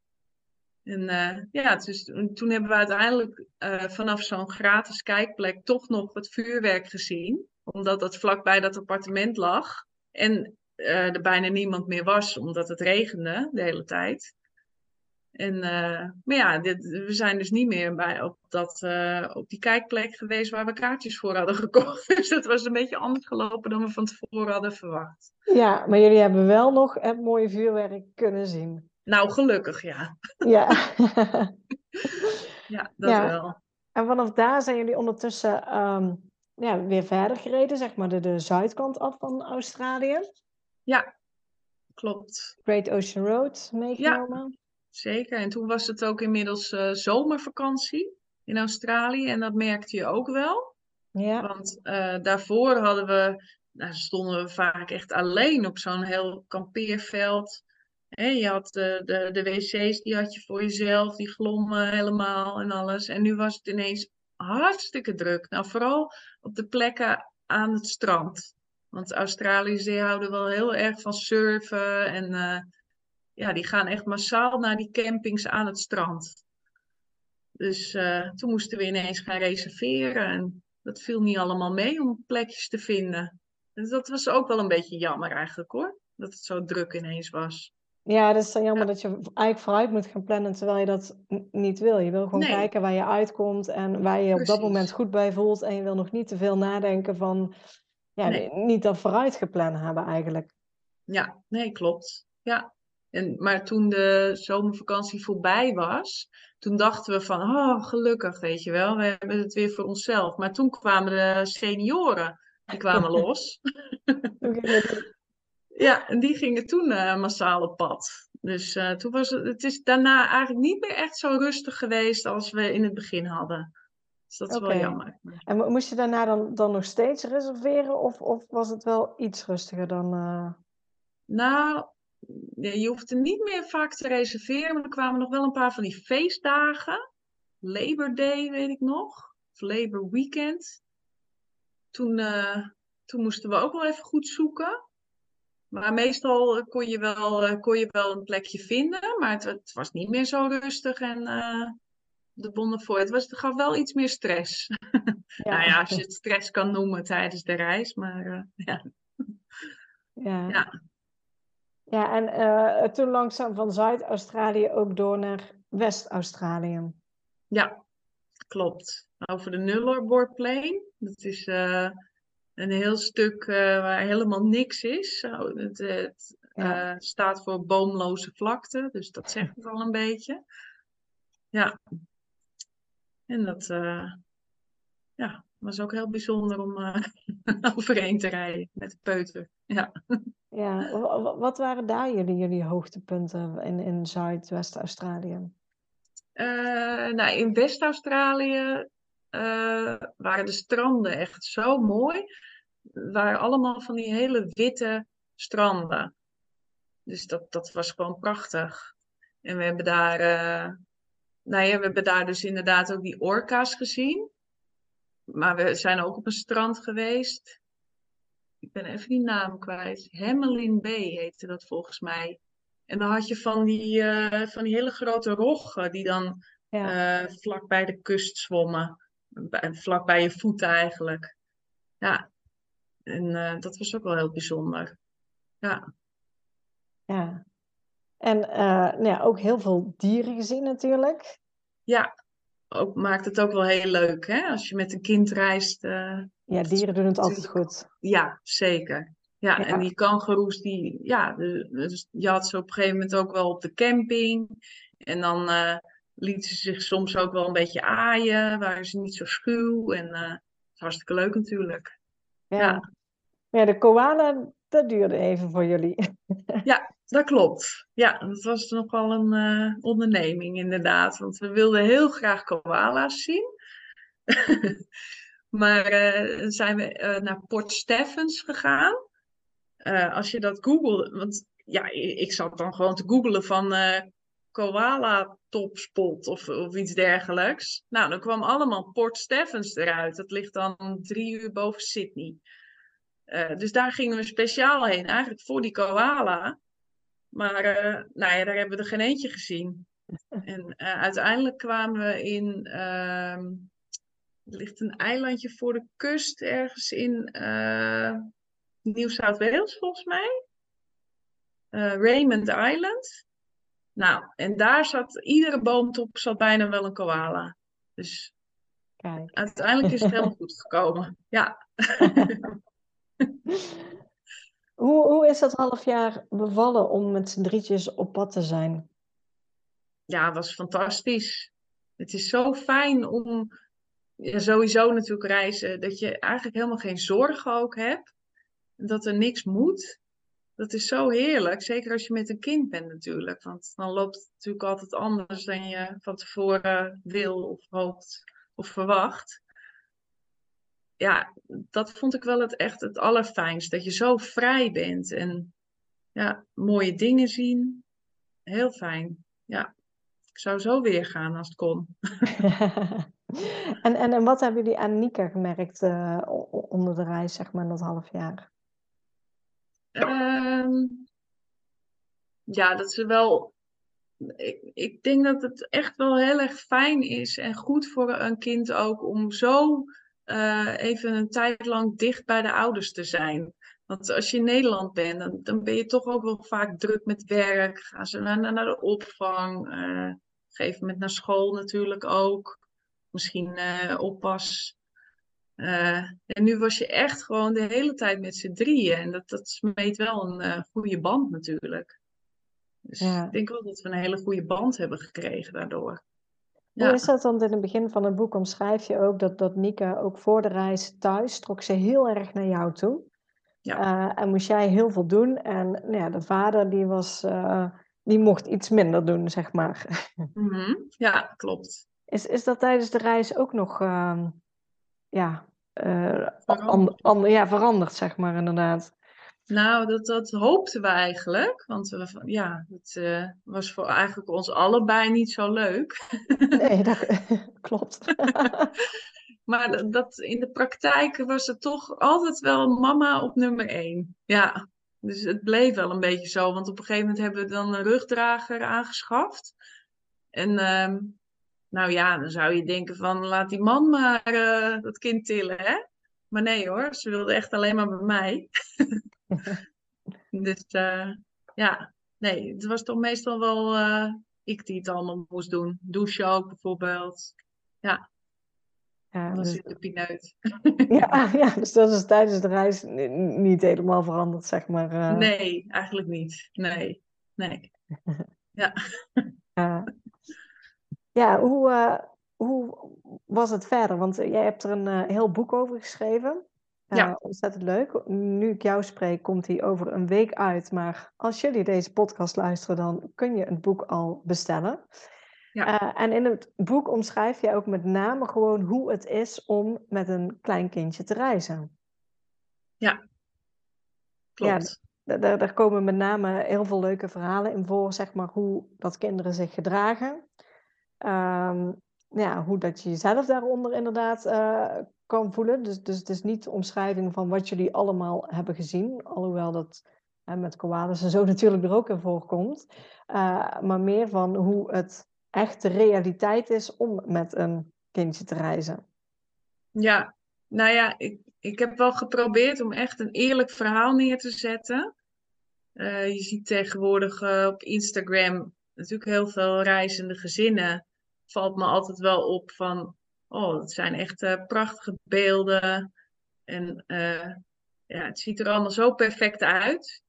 En eh, ja, dus toen hebben we uiteindelijk eh, vanaf zo'n gratis kijkplek toch nog het vuurwerk gezien. Omdat dat vlakbij dat appartement lag. En er bijna niemand meer was, omdat het regende de hele tijd. En, eh, maar ja, dit, we zijn dus niet meer bij, op, dat, eh, op die kijkplek geweest waar we kaartjes voor hadden (laughs) gekocht. Dus dat was een beetje anders gelopen dan we van tevoren hadden verwacht. ja, maar jullie hebben wel nog het mooie vuurwerk kunnen zien. Nou, gelukkig ja. Ja. (laughs) (laughs) Ja, dat Ja. wel. En vanaf daar zijn jullie ondertussen ehm, ja, weer verder gereden, zeg maar de, de zuidkant af van Australië. Ja, klopt. Great Ocean Road meegenomen. Zeker. En toen was het ook inmiddels eh, zomervakantie in Australië. En dat merkte je ook wel. Ja, Want eh, daarvoor hadden we, nou, stonden we vaak echt alleen op zo'n heel kampeerveld. Je had de, de, de wc's, die had je voor jezelf, die glommen helemaal en alles. En nu was het ineens hartstikke druk. Nou, vooral op de plekken aan het strand. Want Australiërs die houden wel heel erg van surfen. En uh, ja, die gaan echt massaal naar die campings aan het strand. Dus uh, toen moesten we ineens gaan reserveren. En dat viel niet allemaal mee om plekjes te vinden. Dus dat was ook wel een beetje jammer eigenlijk hoor. Dat het zo druk ineens was. Ja, dat is dan jammer dat je eigenlijk vooruit moet gaan plannen terwijl je dat niet wil. Je wil gewoon Nee. kijken waar je uitkomt en waar je op dat moment goed bij voelt. En je wil nog niet te veel nadenken van, ja, Nee. niet dat vooruit gepland hebben eigenlijk. Ja, nee, klopt. Ja. En, maar toen de zomervakantie voorbij was, toen dachten we van, oh, gelukkig, weet je wel, we hebben het weer voor onszelf. Maar toen kwamen de senioren, die kwamen (laughs) los. Ja, en die gingen toen eh, massaal op pad. Dus eh, toen was het, het is daarna eigenlijk niet meer echt zo rustig geweest als we in het begin hadden. Dus dat is wel jammer. En mo- moest je daarna dan, dan nog steeds reserveren of, of was het wel iets rustiger dan... eh, Nou, je hoeft er niet meer vaak te reserveren, maar er kwamen nog wel een paar van die feestdagen. Labor Day, weet ik nog. Of Labor Weekend. Toen, eh, toen moesten we ook wel even goed zoeken. Maar meestal eh, kon je wel, eh, kon je wel een plekje vinden, maar het, het was niet meer zo rustig en de bonnen voor. Het, was, het gaf wel iets meer stress. Nou ja, als je het stress kan noemen tijdens de reis, maar ja. Ja. Ja. Ja, en eh, toen langzaam van Zuid-Australië ook door naar West-Australië. Ja, klopt. Over de Nullarbor Plain. Dat is eh, een heel stuk eh, waar helemaal niks is. Het het, Ja. staat voor boomloze vlakte, dus dat zegt het al een beetje. Ja. En dat ja, was ook heel bijzonder om eh, (laughs) overheen te rijden met de peuter. Ja. Ja, wa- wa- wat waren daar jullie, jullie hoogtepunten in, in Zuid-West-Australië? Eh, nou, in West-Australië eh, waren de stranden echt zo mooi. Het waren allemaal van die hele witte stranden. Dus dat, dat was gewoon prachtig. En we hebben daar, nou ja, we hebben daar dus inderdaad ook die orka's gezien. Maar we zijn ook op een strand geweest. Ik ben even die naam kwijt. Hamelin Bay heette dat volgens mij. En dan had je van die, eh, van die hele grote roggen die dan Ja, eh, vlak bij de kust zwommen. Bij- Vlak bij je voeten eigenlijk. Ja, en eh, dat was ook wel heel bijzonder. Ja, ja. En nou ja, ook heel veel dieren gezien natuurlijk. ja ook, maakt het ook wel heel leuk hè? Als je met een kind reist. eh, Ja, Dat dieren doen het altijd goed. ja, zeker. Ja, Ja. en die kangoeroes, die, ja, dus je had ze op een gegeven moment ook wel op de camping. En dan eh, lieten ze zich soms ook wel een beetje aaien, waren ze niet zo schuw. En eh, het was hartstikke leuk natuurlijk. Ja. Ja. Ja, de koala, dat duurde even voor jullie. (laughs) Dat klopt. Ja, dat was nog wel een eh, onderneming inderdaad. Want we wilden heel graag koala's zien. (laughs) maar dan zijn we eh, naar Port Stephens gegaan. Als je dat googelt, want ja, ik, zat dan gewoon te googelen van koala topspot of, of iets dergelijks. Nou, dan kwam allemaal Port Stephens eruit. Dat ligt dan drie uur boven Sydney. Dus daar gingen we speciaal heen, eigenlijk voor die koala. Maar eh, nou ja, daar hebben we er geen eentje gezien. (laughs) En eh, uiteindelijk kwamen we in. ehm, er ligt een eilandje voor de kust ergens in eh Nieuw Zuid-Wales, volgens mij. Raymond Island. Nou, en daar zat iedere boomtop zat bijna wel een koala. Dus Kijk. uiteindelijk is het (laughs) helemaal goed gekomen. Ja. (laughs) Hoe, hoe is dat half jaar bevallen om met z'n drietjes op pad te zijn? ja, was fantastisch. Het is zo fijn om sowieso natuurlijk reizen, dat je eigenlijk helemaal geen zorgen ook hebt. Dat er niks moet. Dat is zo heerlijk, zeker als je met een kind bent natuurlijk. Want dan loopt het natuurlijk altijd anders dan je van tevoren wil of hoopt of verwacht. Ja, dat vond ik wel het echt het allerfijnst. Dat je zo vrij bent en ja, mooie dingen zien. heel fijn. Ja, ik zou zo weer gaan als het kon. (laughs) en, en, en wat hebben jullie aan Nika gemerkt uh, onder de reis, zeg maar, dat half jaar? Um, ja, dat ze wel. Ik, ik denk dat het echt wel heel erg fijn is en goed voor een kind ook om zo uh, even een tijd lang dicht bij de ouders te zijn. Want als je in Nederland bent, dan, dan ben je toch ook wel vaak druk met werk. Gaan ze naar, naar de opvang. Uh, op gegeven moment naar school natuurlijk ook. Misschien uh, oppas. Uh, en nu was je echt gewoon de hele tijd met z'n drieën. En dat, dat smeet wel een uh, goede band natuurlijk. Dus ja. ik denk wel dat we een hele goede band hebben gekregen daardoor. Hoe is dat dan in het begin van het boek? Omschrijf je ook dat, dat Nika ook voor de reis thuis trok ze heel erg naar jou toe. Ja. Uh, en moest jij heel veel doen. En nou ja, de vader die was, uh, die mocht iets minder doen, zeg maar. (laughs) Mm -hmm. Ja, klopt. Is, is dat tijdens de reis ook nog uh, ja, veranderd. An, ja, veranderd, zeg maar, inderdaad? Nou, dat, dat hoopten we eigenlijk. Want we, ja, het uh, was voor eigenlijk ons allebei niet zo leuk. Nee, dat (laughs) (laughs) klopt. (laughs) maar dat, in de praktijk was het toch altijd wel mama op nummer één. Ja, dus het bleef wel een beetje zo. Want op een gegeven moment hebben we dan een rugdrager aangeschaft. En uh, nou ja, dan zou je denken van laat die man maar uh, dat kind tillen, hè? Maar nee hoor, ze wilde echt alleen maar bij mij. (laughs) dus uh, ja, nee, het was toch meestal wel uh, ik die het allemaal moest doen. Douchen ook bijvoorbeeld. Ja. Ja, dat dus... zit de pineut. (laughs) ja, ja, dus dat is tijdens de reis niet helemaal veranderd, zeg maar. Uh... Nee, eigenlijk niet. Nee, nee. (laughs) ja. ja, hoe, hoe was het verder? Want jij hebt er een heel boek over geschreven. Ja. Uh, ontzettend leuk. Nu ik jou spreek, komt hij over een week uit. Maar als jullie deze podcast luisteren, dan kun je het boek al bestellen. Ja. Uh, en in het boek omschrijf je ook met name gewoon hoe het is om met een klein kindje te reizen. Ja, klopt. Ja, daar, daar komen met name heel veel leuke verhalen in voor, zeg maar, hoe dat kinderen zich gedragen. Um, ja, hoe dat je jezelf daaronder inderdaad uh, kan voelen. Dus, dus het is niet omschrijving van wat jullie allemaal hebben gezien. Alhoewel dat hè, met koalas en zo (laughs) natuurlijk er ook in voorkomt. Uh, maar meer van hoe het echt de realiteit is om met een kindje te reizen. Ja, nou ja, ik, ik heb wel geprobeerd om echt een eerlijk verhaal neer te zetten. Uh, je ziet tegenwoordig uh, op Instagram natuurlijk heel veel reizende gezinnen. Valt me altijd wel op van oh, het zijn echt uh, prachtige beelden. En uh, ja, het ziet er allemaal zo perfect uit.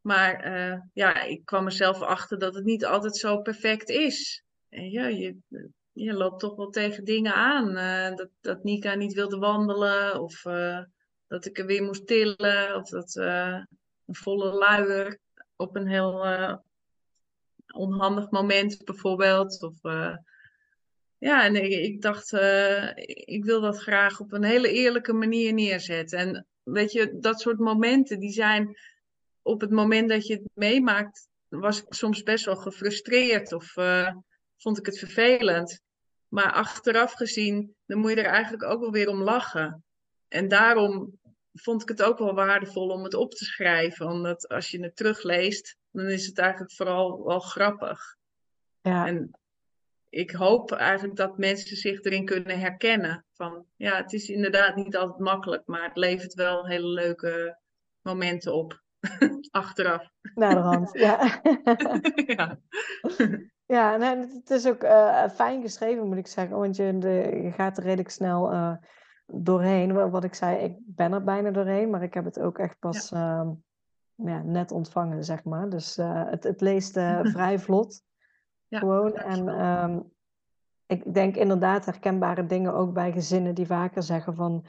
Maar uh, ja, ik kwam er zelf achter dat het niet altijd zo perfect is. En ja, je, je loopt toch wel tegen dingen aan. dat, dat Nika niet wilde wandelen. Of dat ik er weer moest tillen. Of dat een volle luier op een heel onhandig moment bijvoorbeeld. Of ja, en ik, ik dacht, uh, ik wil dat graag op een hele eerlijke manier neerzetten. En weet je, dat soort momenten, die zijn op het moment dat je het meemaakt, was ik soms best wel gefrustreerd of uh, vond ik het vervelend. Maar achteraf gezien, dan moet je er eigenlijk ook wel weer om lachen. En daarom vond ik het ook wel waardevol om het op te schrijven. Omdat als je het terugleest, dan is het eigenlijk vooral wel grappig. Ja. En ik hoop eigenlijk dat mensen zich erin kunnen herkennen. Van ja, het is inderdaad niet altijd makkelijk, maar het levert wel hele leuke momenten op. (laughs) Achteraf. Naar de hand, (laughs) ja. ja. Ja, en het is ook uh, fijn geschreven, moet ik zeggen. Want je, de, je gaat er redelijk snel uh, doorheen. Wat ik zei, ik ben er bijna doorheen, maar ik heb het ook echt pas ja. Uh, ja, net ontvangen, zeg maar. Dus eh, het, het leest (laughs) vrij vlot. Ja, gewoon. En um, ik denk inderdaad herkenbare dingen ook bij gezinnen die vaker zeggen van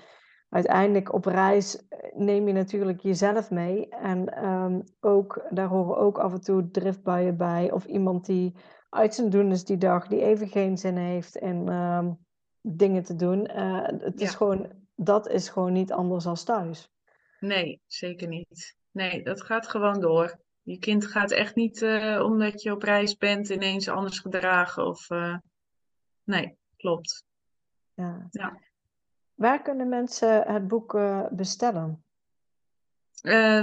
uiteindelijk op reis eh, neem je natuurlijk jezelf mee. En um, ook, daar horen ook af en toe driftbuien bij. Of iemand die uit zijn doen is die dag, die even geen zin heeft in um, dingen te doen. Uh, het is gewoon, dat is gewoon niet anders dan thuis. Nee, zeker niet. Nee, dat gaat gewoon door. Je kind gaat echt niet eh, omdat je op reis bent ineens anders gedragen. Of, eh, nee, klopt. Ja. Ja. Waar kunnen mensen het boek eh, bestellen?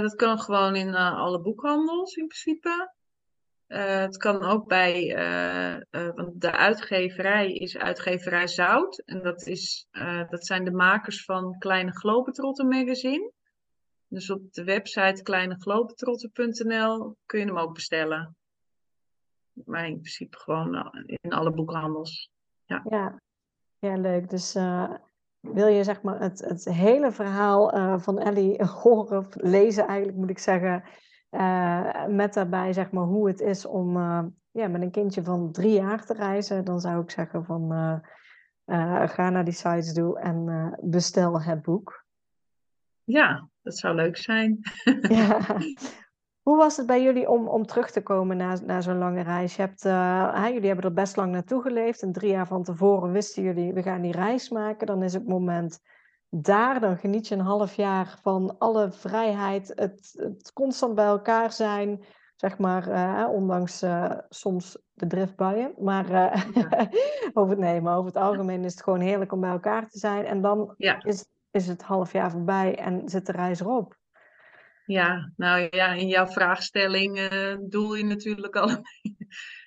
Dat kan gewoon in alle boekhandels in principe. Het kan ook bij, want de uitgeverij is uitgeverij Zout. En dat, is, dat zijn de makers van Kleine Globetrotter magazine. Dus op de website kleineglobetrotter.nl kun je hem ook bestellen. Maar in principe gewoon eh, in alle boekhandels. Ja, ja leuk. Dus eh, wil je zeg maar het, het hele verhaal eh, van Ellie (laughs) horen, of lezen eigenlijk moet ik zeggen, eh, met daarbij zeg maar hoe het is om ja, met een kindje van drie jaar te reizen, dan zou ik zeggen van ga naar die sites toe en bestel het boek. Ja, dat zou leuk zijn. Ja. (laughs) Hoe was het bij jullie om, om terug te komen na, na zo'n lange reis? Je hebt, eh, hè, jullie hebben er best lang naartoe geleefd en drie jaar van tevoren wisten jullie, we gaan die reis maken. Dan is het moment daar, dan geniet je een half jaar van alle vrijheid, het, het constant bij elkaar zijn, zeg maar, eh, ondanks eh, soms de driftbuien. Maar, Ja. (laughs) over, nee, maar over het algemeen is het gewoon heerlijk om bij elkaar te zijn. En dan Ja. is, is het half jaar voorbij en zit de reis erop. Ja, nou ja, in jouw vraagstelling eh, doel je natuurlijk (laughs) al.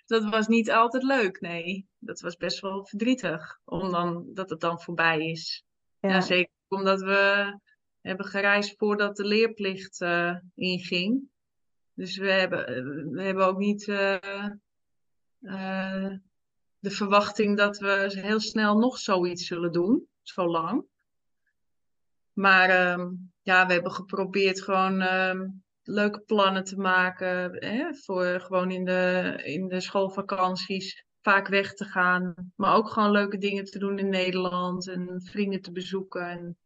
Dat was niet altijd leuk, nee. Dat was best wel verdrietig, om dan, dat het dan voorbij is. Ja, Ja, zeker omdat we hebben gereisd voordat de leerplicht eh, inging. Dus we hebben, eh, we hebben ook niet de verwachting dat we heel snel nog zoiets zullen doen, zo lang. Maar ehm, ja, we hebben geprobeerd gewoon ehm, leuke plannen te maken. Hè, voor gewoon in de, in de schoolvakanties vaak weg te gaan. Maar ook gewoon leuke dingen te doen in Nederland. En vrienden te bezoeken. En,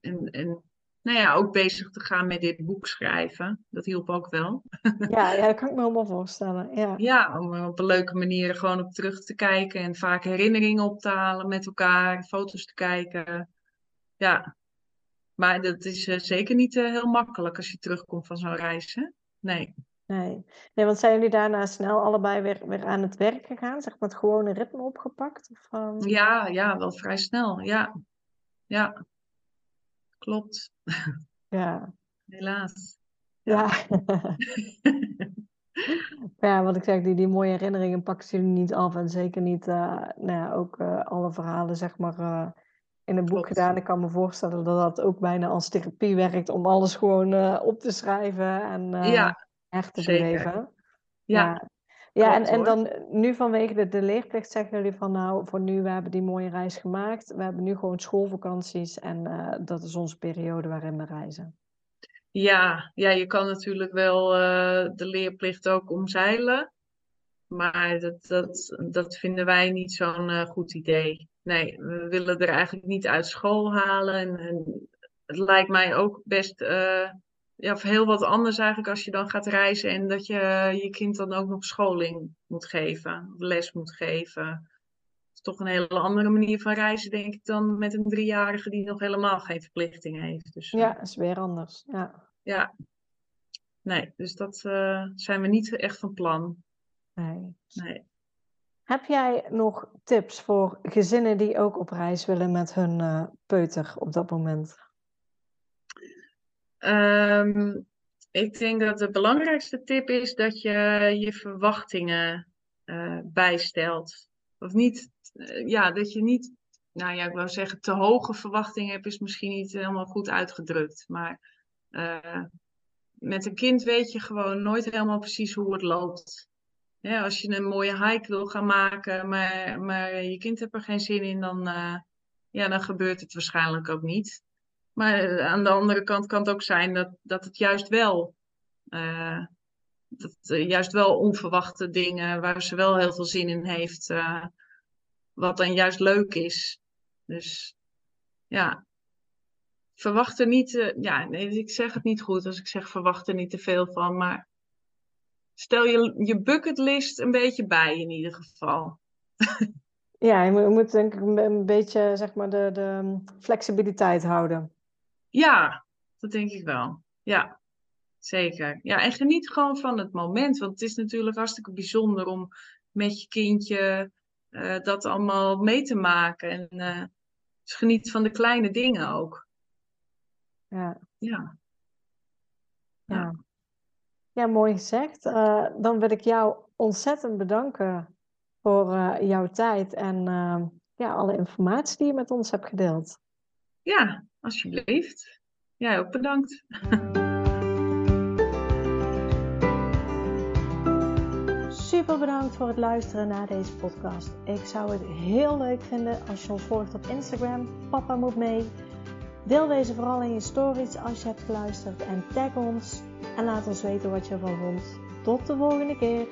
en, en nou ja, ook bezig te gaan met dit boek schrijven. Dat hielp ook wel. ja, ja, dat kan ik me helemaal voorstellen. Ja, Ja, om er op een leuke manier gewoon op terug te kijken. En vaak herinneringen op te halen met elkaar. Foto's te kijken. Ja, maar dat is eh, zeker niet eh, heel makkelijk als je terugkomt van zo'n reis, hè? Nee. nee. Nee, want zijn jullie daarna snel allebei weer, weer aan het werk gegaan? Zeg maar het gewone ritme opgepakt? Of, ehm, Ja, ja, wel vrij snel. Ja, ja. Klopt. ja. Helaas. Ja. ja, (laughs) wat ik zeg, die, die mooie herinneringen pakken jullie niet af. En zeker niet, eh, nou ja, ook alle verhalen, zeg maar, in een boek Klopt. gedaan. Ik kan me voorstellen dat dat ook bijna als therapie werkt om alles gewoon eh, op te schrijven en eh Ja, her te zeker. beleven. Ja, Ja, ja en, klopt, en dan nu vanwege de, de leerplicht zeggen jullie van nou, voor nu, we hebben die mooie reis gemaakt. We hebben nu gewoon schoolvakanties en eh, dat is onze periode waarin we reizen. Ja, ja, je kan natuurlijk wel eh, de leerplicht ook omzeilen. Maar dat, dat, dat vinden wij niet zo'n eh, goed idee. Nee, we willen er eigenlijk niet uit school halen. En, en het lijkt mij ook best eh, ja, of heel wat anders eigenlijk als je dan gaat reizen en dat je je kind dan ook nog scholing moet geven, of les moet geven. Het is toch een hele andere manier van reizen, denk ik, dan met een driejarige die nog helemaal geen verplichting heeft. Dus eh, Ja, is weer anders. Ja, ja, nee, dus dat eh, zijn we niet echt van plan. nee. Nee. Heb jij nog tips voor gezinnen die ook op reis willen met hun eh, peuter op dat moment? Ehm, ik denk dat de belangrijkste tip is dat je je verwachtingen eh, bijstelt. Of niet, eh, ja, dat je niet, nou ja, ik wou zeggen, te hoge verwachtingen hebt, is misschien niet helemaal goed uitgedrukt. Maar met een kind weet je gewoon nooit helemaal precies hoe het loopt. Als je een mooie hike wil gaan maken, maar, maar je kind heeft er geen zin in, dan, eh, ja, dan gebeurt het waarschijnlijk ook niet. Maar eh, aan de andere kant kan het ook zijn dat, dat het juist wel, eh, dat, juist wel onverwachte dingen waar ze wel heel veel zin in heeft, wat dan juist leuk is. Dus ja, verwacht er niet, ja, nee, ik zeg het niet goed als ik zeg verwacht er niet te veel van, maar stel je, je bucketlist een beetje bij in ieder geval. (laughs) Ja, je moet, je moet denk ik een, beetje zeg maar de, de mm, flexibiliteit houden. Ja, dat denk ik wel. Ja, zeker. Ja, en geniet gewoon van het moment. Want het is natuurlijk hartstikke bijzonder om met je kindje eh, dat allemaal mee te maken. En uh, dus geniet van de kleine dingen ook. Ja. Ja. Ja, ja mooi gezegd. Uh, dan wil ik jou ontzettend bedanken voor jouw tijd en ja, alle informatie die je met ons hebt gedeeld. Ja, alsjeblieft. Jij ook bedankt. Super bedankt voor het luisteren naar deze podcast. Ik zou het heel leuk vinden als je ons volgt op Instagram. Papa moet mee. Deel deze vooral in je stories als je hebt geluisterd en tag ons en laat ons weten wat je ervan vond. Tot de volgende keer.